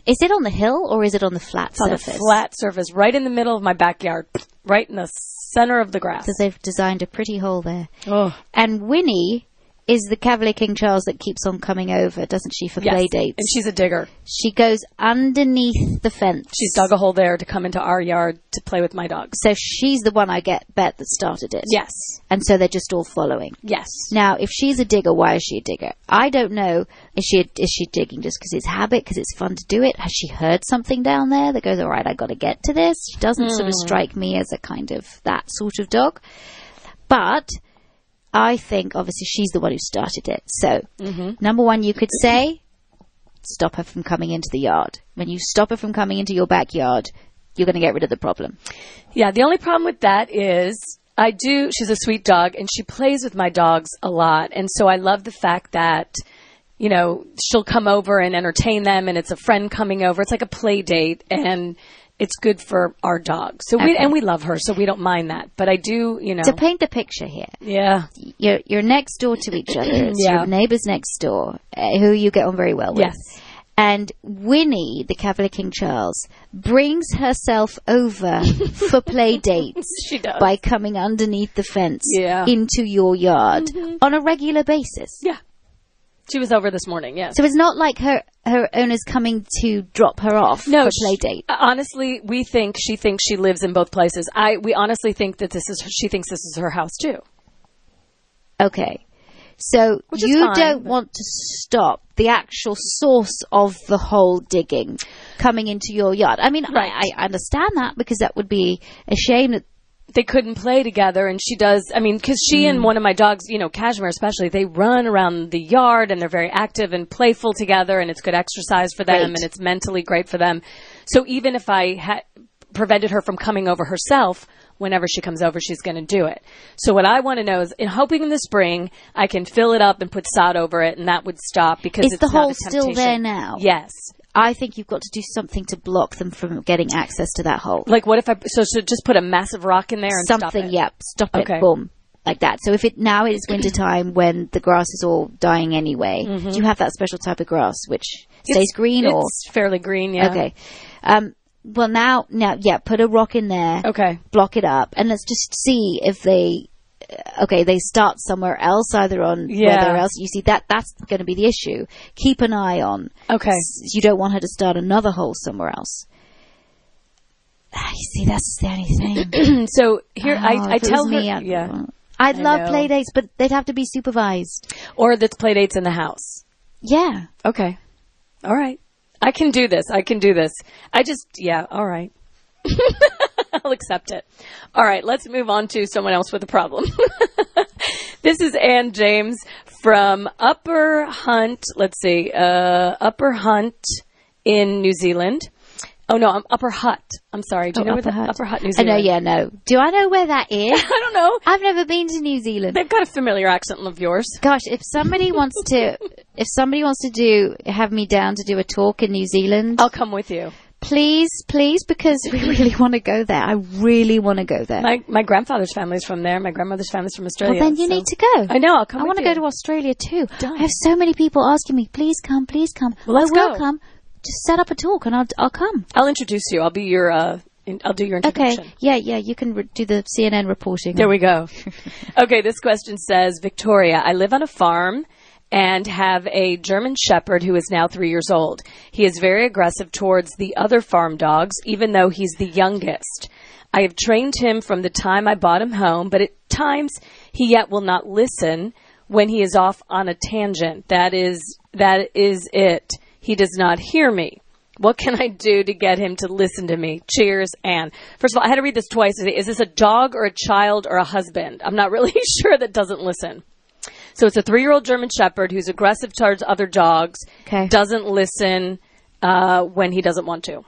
Is it on the hill or is it on the flat It's on a surface? flat surface, right in the middle of my backyard, right in the center of the grass. Because they've designed a pretty hole there. Oh, And Winnie is the Cavalier King Charles that keeps on coming over, doesn't she, for yes. play dates? And she's a digger. she goes underneath the fence. She's dug a hole there to come into our yard to play with my dog. So she's the one I get bet that started it. Yes. And so they're just all following. Yes. Now, if she's a digger, why is she a digger? I don't know. Is she is she digging just because it's habit, because it's fun to do it? Has she heard something down there that goes, all right, I got to get to this? She doesn't sort of hmm. strike me as a kind of that sort of dog. But I think obviously she's the one who started it. So, mm-hmm. number one, you could say, stop her from coming into the yard. When you stop her from coming into your backyard, you're going to get rid of the problem. Yeah, the only problem with that is I do, she's a sweet dog and she plays with my dogs a lot. And so I love the fact that, you know, she'll come over and entertain them and it's a friend coming over. It's like a play date and it's good for our dog. So we, and we love her, so we don't mind that. But I do, you know, To paint the picture here, yeah, you're, you're next door to each other. <clears throat> It's Yeah. your neighbours next door, uh, who you get on very well with. Yes. And Winnie, the Cavalier King Charles, brings herself over <laughs> for play dates <laughs> she does. by coming underneath the fence Yeah. Mm-hmm. into your yard on a regular basis. yeah. She was over this morning, yes. So it's not like her her owner's coming to drop her off No, for she- play date. Uh, honestly, we think she thinks she lives in both places. I we honestly think that this is she thinks this is her house too. Okay. So Which you fine, don't but- want to stop the actual source of the whole digging coming into your yard. I mean, Right. I, I understand that because that would be a shame that they couldn't play together and she does i mean because she and hmm. one of my dogs you know cashmere especially they run around the yard and they're very active and playful together and it's good exercise for them Great. and it's mentally great for them so even if i had prevented her from coming over herself whenever she comes over she's going to do it so what i want to know is in hoping in the spring i can fill it up and put sod over it and that would stop because Is it's the not a hole still there now? yes I think you've got to do something to block them from getting access to that hole. like what if i so should just put a massive rock in there and stop something, it? yep, stop it, Okay. boom. Like that. So if it now it is <clears throat> winter time when the grass is all dying anyway, do you have that special type of grass which stays green or it's fairly green yeah okay? Um, well now, now, yeah, put a rock in there. okay. Block it up. And let's just see if they uh, okay they start somewhere else either on Yeah. whether else. You see that that's going to be the issue. Keep an eye on. Okay. You don't want her to start another hole somewhere else. Ah, you see that's the only thing. <clears throat> So here, Oh, I, I tell her, me, I'd, yeah, I'd I love know. play dates but they'd have to be supervised. Or that's play dates in the house. yeah. Okay, all right, I can do this. I can do this. I just, yeah, all right. <laughs> I'll accept it. All right, let's move on to someone else with a problem. <laughs> this is Ann James from Upper Hunt. Let's see, uh, Upper Hunt in New Zealand. Oh no, I'm Upper Hutt. I'm sorry. Do you Oh, know Upper where the Hutt. Upper Hutt, New I Zealand? know yeah no do I know where that is <laughs> I don't know. I've never been to New Zealand They've got a familiar accent of yours. Gosh, if somebody <laughs> wants to, if somebody wants to do, have me down to do a talk in New Zealand, I'll come with you. please, please, because we really <laughs> want to go there. I really want to go there. My my grandfather's family's from there. My grandmother's family's from Australia. well, then you so- need to go. I know. I'll come. I want to go to Australia too. Done. I have so many people asking me, please come, please come. Well, I will go. come. Just set up a talk and I'll, I'll come. I'll introduce you. I'll be your. Uh, in, I'll do your introduction. Okay. Yeah, yeah, you can re- do the CNN reporting. There we go. <laughs> okay, this question says Victoria, I live on a farm and have a German Shepherd who is now three years old. He is very aggressive towards the other farm dogs, even though he's the youngest. I have trained him from the time I bought him home, but at times he yet will not listen when he is off on a tangent. That is, that is it. He does not hear me. What can I do to get him to listen to me? Cheers, Anne. First of all, I had to read this twice. Is this a dog or a child or a husband? I'm not <laughs> really sure that doesn't listen. So it's a three year old German Shepherd who's aggressive towards other dogs, Okay. doesn't listen uh, when he doesn't want to.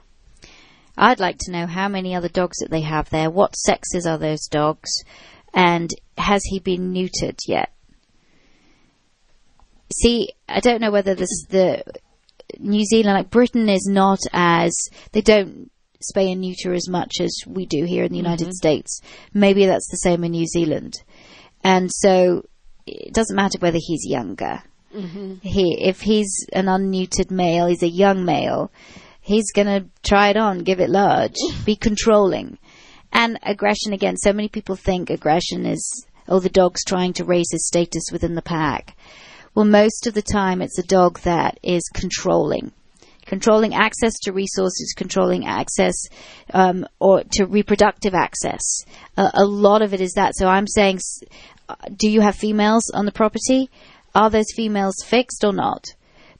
I'd like to know how many other dogs that they have there. What sexes are those dogs? And has he been neutered yet? See, I don't know whether this the New Zealand, like Britain, is not as they don't spay and neuter as much as we do here in the United mm-hmm. States. Maybe that's the same in New Zealand, and so it doesn't matter whether he's younger. Mm-hmm. He, if he's an unneutered male, he's a young male, he's gonna try it on, give it large, <laughs> be controlling. And aggression again, so many people think aggression is, oh, the dog's trying to raise his status within the pack. Well, most of the time it's a dog that is controlling. Controlling access to resources, controlling access um, or to reproductive access. Uh, a lot of it is that. So I'm saying, uh, do you have females on the property? Are those females fixed or not?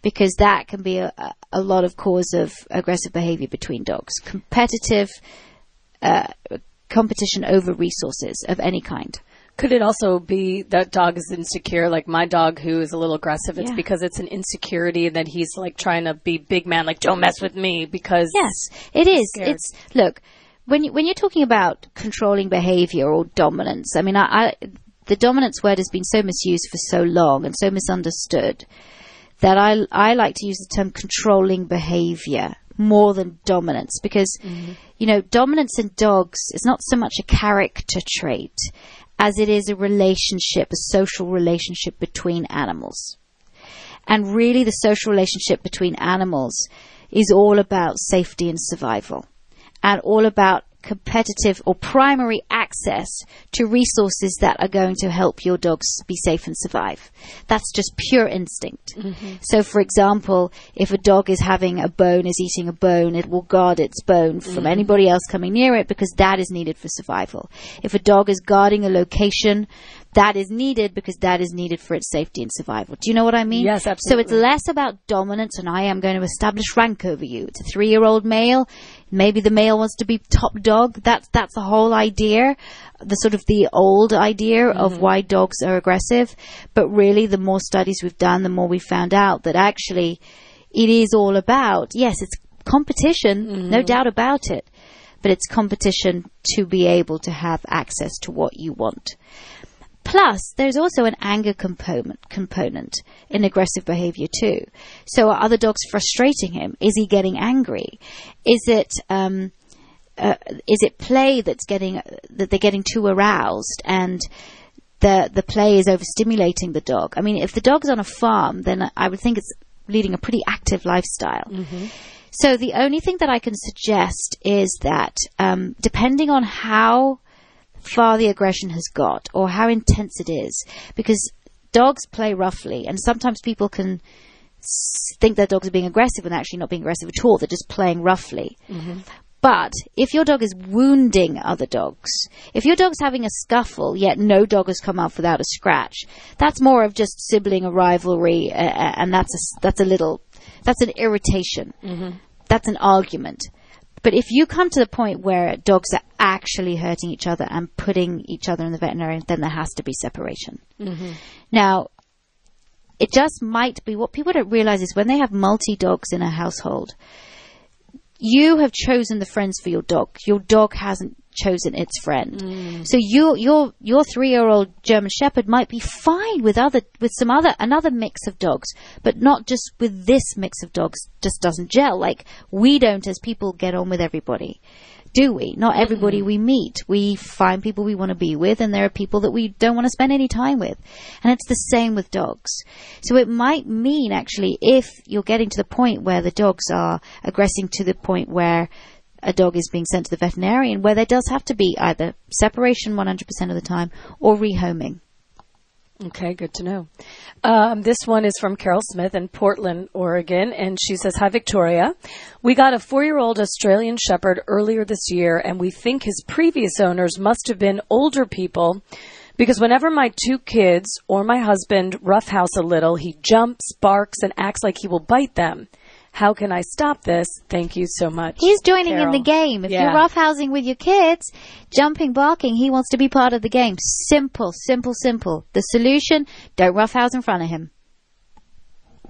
Because that can be a, a- lot of cause of aggressive behavior between dogs. Competitive uh, competition over resources of any kind. Could it also be that dog is insecure? Like my dog, who is a little aggressive, it's Yeah. because it's an insecurity that he's like trying to be big man, like don't mess with me because Yes, it is. scared. It's look when you, when you're talking about controlling behavior or dominance. I mean, I, I the dominance word has been so misused for so long and so misunderstood that I I like to use the term controlling behavior more than dominance because mm-hmm. you know dominance in dogs is not so much a character trait as it is a relationship, a social relationship between animals. And really, the social relationship between animals is all about safety and survival, and all about competitive or primary access to resources that are going to help your dogs be safe and survive. That's just pure instinct. Mm-hmm. So, for example, if a dog is having a bone, is eating a bone, it will guard its bone from mm-hmm. anybody else coming near it because that is needed for survival. If a dog is guarding a location, that is needed because that is needed for its safety and survival. Do you know what I mean? Yes, absolutely. So it's less about dominance and I am going to establish rank over you. It's a three year old male. Maybe the male wants to be top dog. That's, that's the whole idea. The sort of the old idea of mm-hmm. why dogs are aggressive. But really, the more studies we've done, the more we found out that actually it is all about, yes, it's competition, no mm-hmm. doubt about it. But it's competition to be able to have access to what you want. Plus, there's also an anger component component in aggressive behavior too. So, are other dogs frustrating him? Is he getting angry? Is it um, uh, is it play that's getting that they're getting too aroused and the the play is overstimulating the dog? I mean, if the dog's on a farm, then I would think it's leading a pretty active lifestyle. So the only thing that I can suggest is that um, depending on how far the aggression has got or how intense it is, because dogs play roughly, and sometimes people can think their dogs are being aggressive and actually not being aggressive at all. They're just playing roughly. But if your dog is wounding other dogs, if your dog's having a scuffle, yet no dog has come off without a scratch, that's more of just sibling a rivalry, uh, and that's a, that's a little, that's an irritation. That's an argument. But if you come to the point where dogs are actually hurting each other and putting each other in the veterinarian, then there has to be separation. Mm-hmm. Now, it just might be what people don't realize is when they have multi dogs in a household, you have chosen the friends for your dog. Your dog hasn't chosen its friend. Mm. So your your your three year old German Shepherd might be fine with other with some other another mix of dogs, but not just with this mix of dogs. Just doesn't gel. Like we don't, as people, get on with everybody. Do we? Not everybody mm-hmm. we meet. We find people we want to be with, and there are people that we don't want to spend any time with. And it's the same with dogs. So it might mean actually if you're getting to the point where the dogs are aggressing to the point where a dog is being sent to the veterinarian, where there does have to be either separation 100% of the time or rehoming. Okay, good to know. Um, this one is from Carol Smith in Portland, Oregon, and she says, Hi, Victoria. We got a four year old Australian Shepherd earlier this year, and we think his previous owners must have been older people because whenever my two kids or my husband roughhouse a little, he jumps, barks, and acts like he will bite them. How can I stop this? Thank you so much. He's joining in the game. If Yeah. you're roughhousing with your kids, jumping, barking, he wants to be part of the game. Simple, simple, simple. The solution, don't roughhouse in front of him.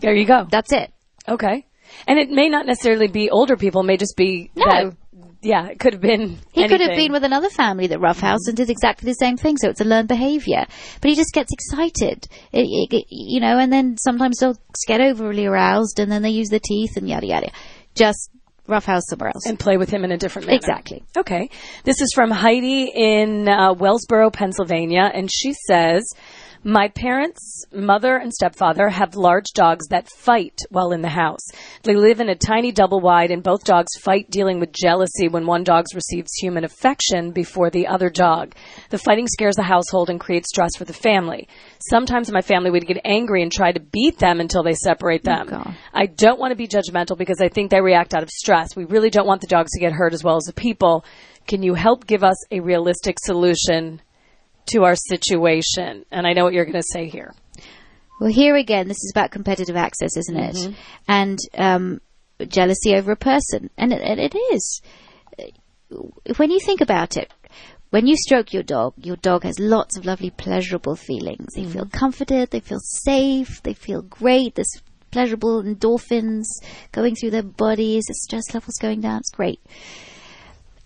There you go. That's it. Okay. And it may not necessarily be older people, it may just be No. that, yeah, it could have been He could have been with another family that roughhoused and did exactly the same thing, so it's a learned behaviour. But he just gets excited, it, it, it- you know, and then sometimes dogs get overly aroused and then they use their teeth and yada yada. Just roughhouse somewhere else. and play with him in a different manner. Exactly. Okay. This is from Heidi in uh, Wellsboro, Pennsylvania, and she says, My parents, mother and stepfather, have large dogs that fight while in the house. They live in a tiny double wide, and both dogs fight dealing with jealousy when one dog receives human affection before the other dog. The fighting scares the household and creates stress for the family. Sometimes my family would get angry and try to beat them until they separate oh, them. God. I don't want to be judgmental because I think they react out of stress. We really don't want the dogs to get hurt as well as the people. Can you help give us a realistic solution to our situation? And I know what you're going to say here. Well, here again, this is about competitive access, isn't it? Mm-hmm. And um, jealousy over a person, and it, and it is. When you think about it, when you stroke your dog, your dog has lots of lovely, pleasurable feelings. They feel mm-hmm. comforted, they feel safe, they feel great. There's pleasurable endorphins going through their bodies, the stress levels going down. It's great.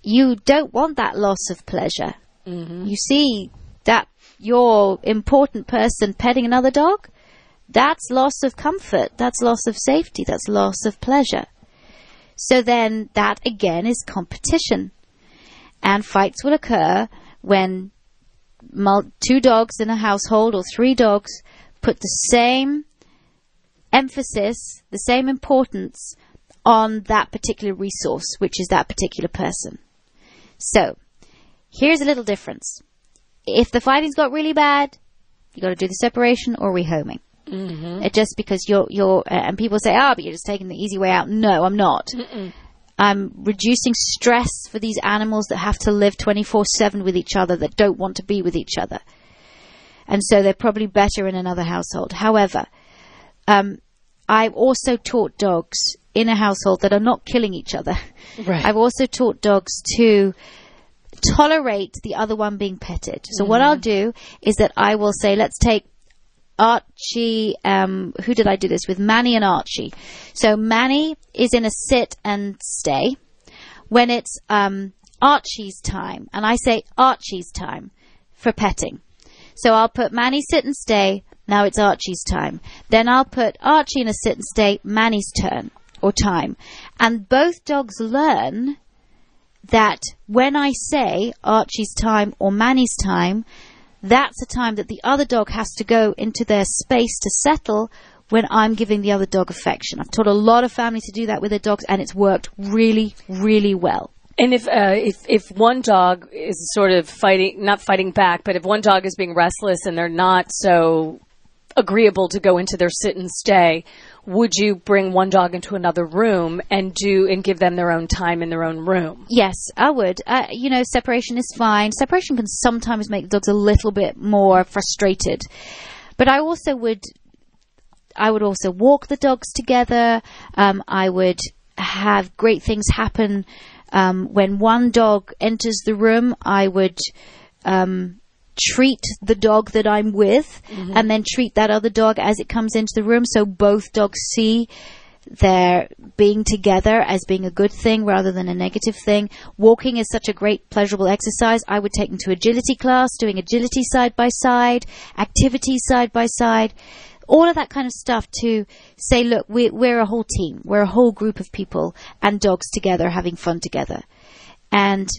You don't want that loss of pleasure. Mm-hmm. You see that your important person petting another dog, that's loss of comfort, that's loss of safety, that's loss of pleasure. So then that again is competition. And fights will occur when two dogs in a household or three dogs put the same emphasis, the same importance on that particular resource, which is that particular person. So, here's a little difference. If the fighting's got really bad, you've got to do the separation or rehoming. Mm-hmm. It just because you're you're uh, and people say, ah, but you're just taking the easy way out. No, I'm not. I'm reducing stress for these animals that have to live 24 7 with each other, that don't want to be with each other. And so they're probably better in another household. However, um, I've also taught dogs in a household that are not killing each other. Right. I've also taught dogs to tolerate the other one being petted. So what I'll do is that I will say, let's take Archie, um, who did I do this with? Manny and Archie. So Manny is in a sit and stay. When it's um, Archie's time, and I say Archie's time for petting. So I'll put Manny sit and stay. Now it's Archie's time. Then I'll put Archie in a sit and stay. Manny's turn or time, and both dogs learn that when I say Archie's time or Manny's time, that's a time that the other dog has to go into their space to settle when I'm giving the other dog affection. I've taught a lot of families to do that with their dogs, and it's worked really, really well. And if uh, if if one dog is sort of fighting, not fighting back, but if one dog is being restless and they're not so agreeable to go into their sit and stay, would you bring one dog into another room and do and give them their own time in their own room? Yes, I would. Uh, you know, separation is fine. Separation can sometimes make dogs a little bit more frustrated, but I also would. I would also walk the dogs together. Um, I would have great things happen um, when one dog enters the room. I would um, treat the dog that I'm with, mm-hmm. and then treat that other dog as it comes into the room, so both dogs see their being together as being a good thing rather than a negative thing. Walking is such a great pleasurable exercise. I would take them to agility class, doing agility side by side, activities side by side, all of that kind of stuff to say, look, we're, we're a whole team. We're a whole group of people and dogs together having fun together. And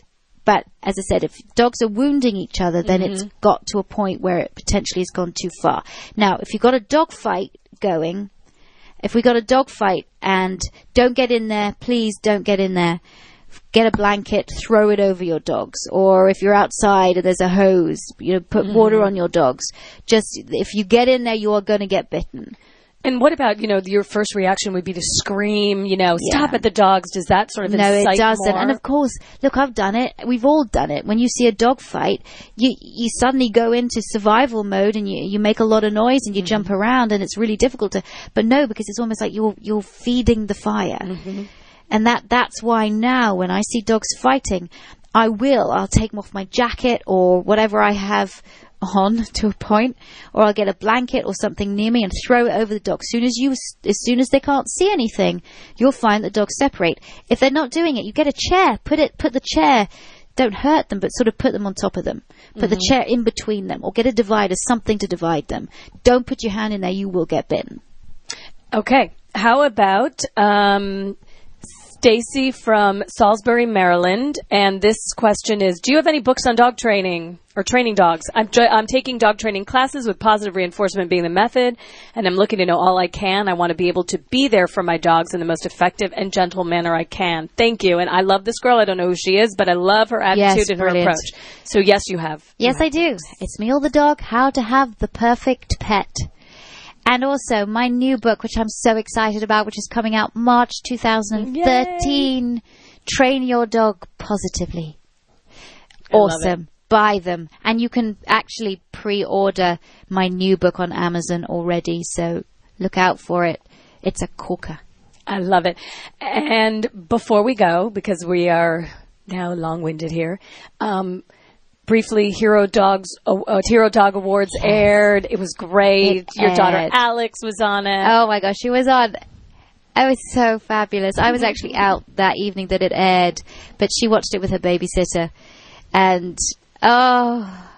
but as I said, if dogs are wounding each other, then it's mm-hmm. got to a point where it potentially has gone too far. Now, if you've got a dog fight going, if we've got a dog fight and don't get in there, please don't get in there. Get a blanket, throw it over your dogs. Or if you're outside and there's a hose, you know, put water mm-hmm. on your dogs. Just, if you get in there, you are going to get bitten. And what about you know your first reaction would be to scream, you know, stop Yeah. at the dogs? Does that sort of No, it doesn't. more? And of course, look, I've done it. We've all done it. When you see a dog fight, you you suddenly go into survival mode and you you make a lot of noise and you jump mm-hmm. around and it's really difficult to. But no, because it's almost like you're you're feeding the fire, mm-hmm. and that that's why now when I see dogs fighting, I will I'll take them off my jacket or whatever I have on to a point, or I'll get a blanket or something near me and throw it over the dog. As soon as you, as soon as they can't see anything, you'll find the dogs separate. If they're not doing it, you get a chair, put it, put the chair. Don't hurt them, but sort of put them on top of them. Put the chair in between them, or get a divider, something to divide them. Don't put your hand in there; you will get bitten. Okay. How about um, Stacy from Salisbury, Maryland, and this question is: Do you have any books on dog training or training dogs? I'm jo- I'm taking dog training classes with positive reinforcement being the method, and I'm looking to know all I can. I want to be able to be there for my dogs in the most effective and gentle manner I can. Thank you, and I love this girl. I don't know who she is, but I love her attitude Yes, and her approach. So yes, you have. Yes, I do. It's Me or the Dog, How to Have the Perfect Pet. And also my new book, which I'm so excited about, which is coming out March 2013, Train Your Dog Positively. I Awesome. Buy them. And you can actually pre-order my new book on Amazon already, so look out for it. It's a corker. I love it. And before we go, because we are now long-winded here, um, briefly, Hero Dogs, uh, uh, Hero Dog Awards aired. It was great. It Your daughter. Alex was on it. Oh my gosh, she was on. It was so fabulous. I was actually out that evening that it aired, but she watched it with her babysitter, and oh,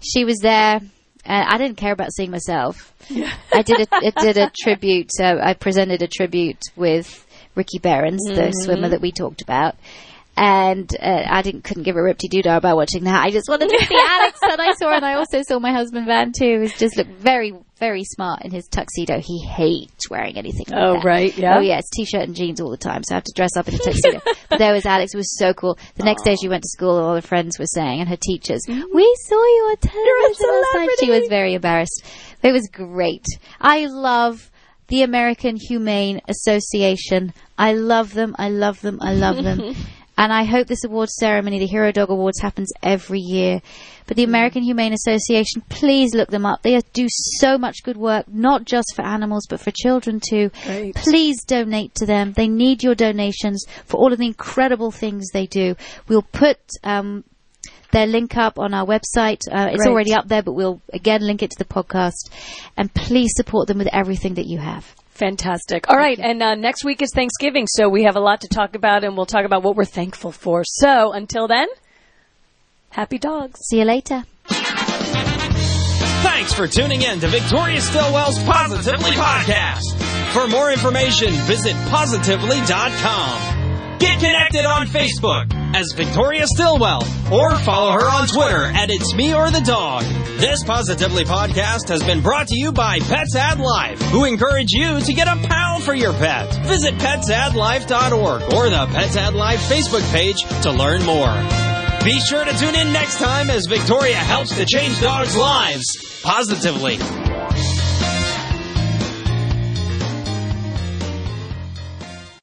she was there. And I didn't care about seeing myself. I did a, I did a <laughs> tribute. Uh, I presented a tribute with Ricky Berens, the swimmer that we talked about. And uh, I didn't couldn't give a rip to doo about watching that. I just wanted to see <laughs> Alex that I saw, and I also saw my husband Van too, who's just looked very, very smart in his tuxedo. He hates wearing anything. Like Oh, that. right, yeah. Oh yeah, it's t-shirt and jeans all the time, so I have to dress up in a tuxedo. <laughs> but there was Alex. It was so cool. The next day she went to school, and all her friends were saying, and her teachers, "We saw you on television last night." She was very embarrassed. It was great. I love the American Humane Association. I love them. I love them. I love them. <laughs> And I hope this awards ceremony, the Hero Dog Awards, happens every year. But the American Humane Association, please look them up. They do so much good work, not just for animals, but for children too. Great. Please donate to them. They need your donations for all of the incredible things they do. We'll put um, their link up on our website. Uh, it's already up there, but we'll again link it to the podcast. And please support them with everything that you have. Fantastic. All right, and uh, next week is Thanksgiving, so we have a lot to talk about, and we'll talk about what we're thankful for. So until then, happy dogs. See you later. Thanks for tuning in to Victoria Stilwell's Positively Podcast. For more information, visit positively.com. Get connected on Facebook as Victoria Stilwell or follow her on Twitter at It's Me or the Dog. This Positively Podcast has been brought to you by Pets Add Life, who encourage you to get a pal for your pet. Visit petsaddlife.org or the Pets Add Life Facebook page to learn more. Be sure to tune in next time as Victoria helps to change dogs' lives positively.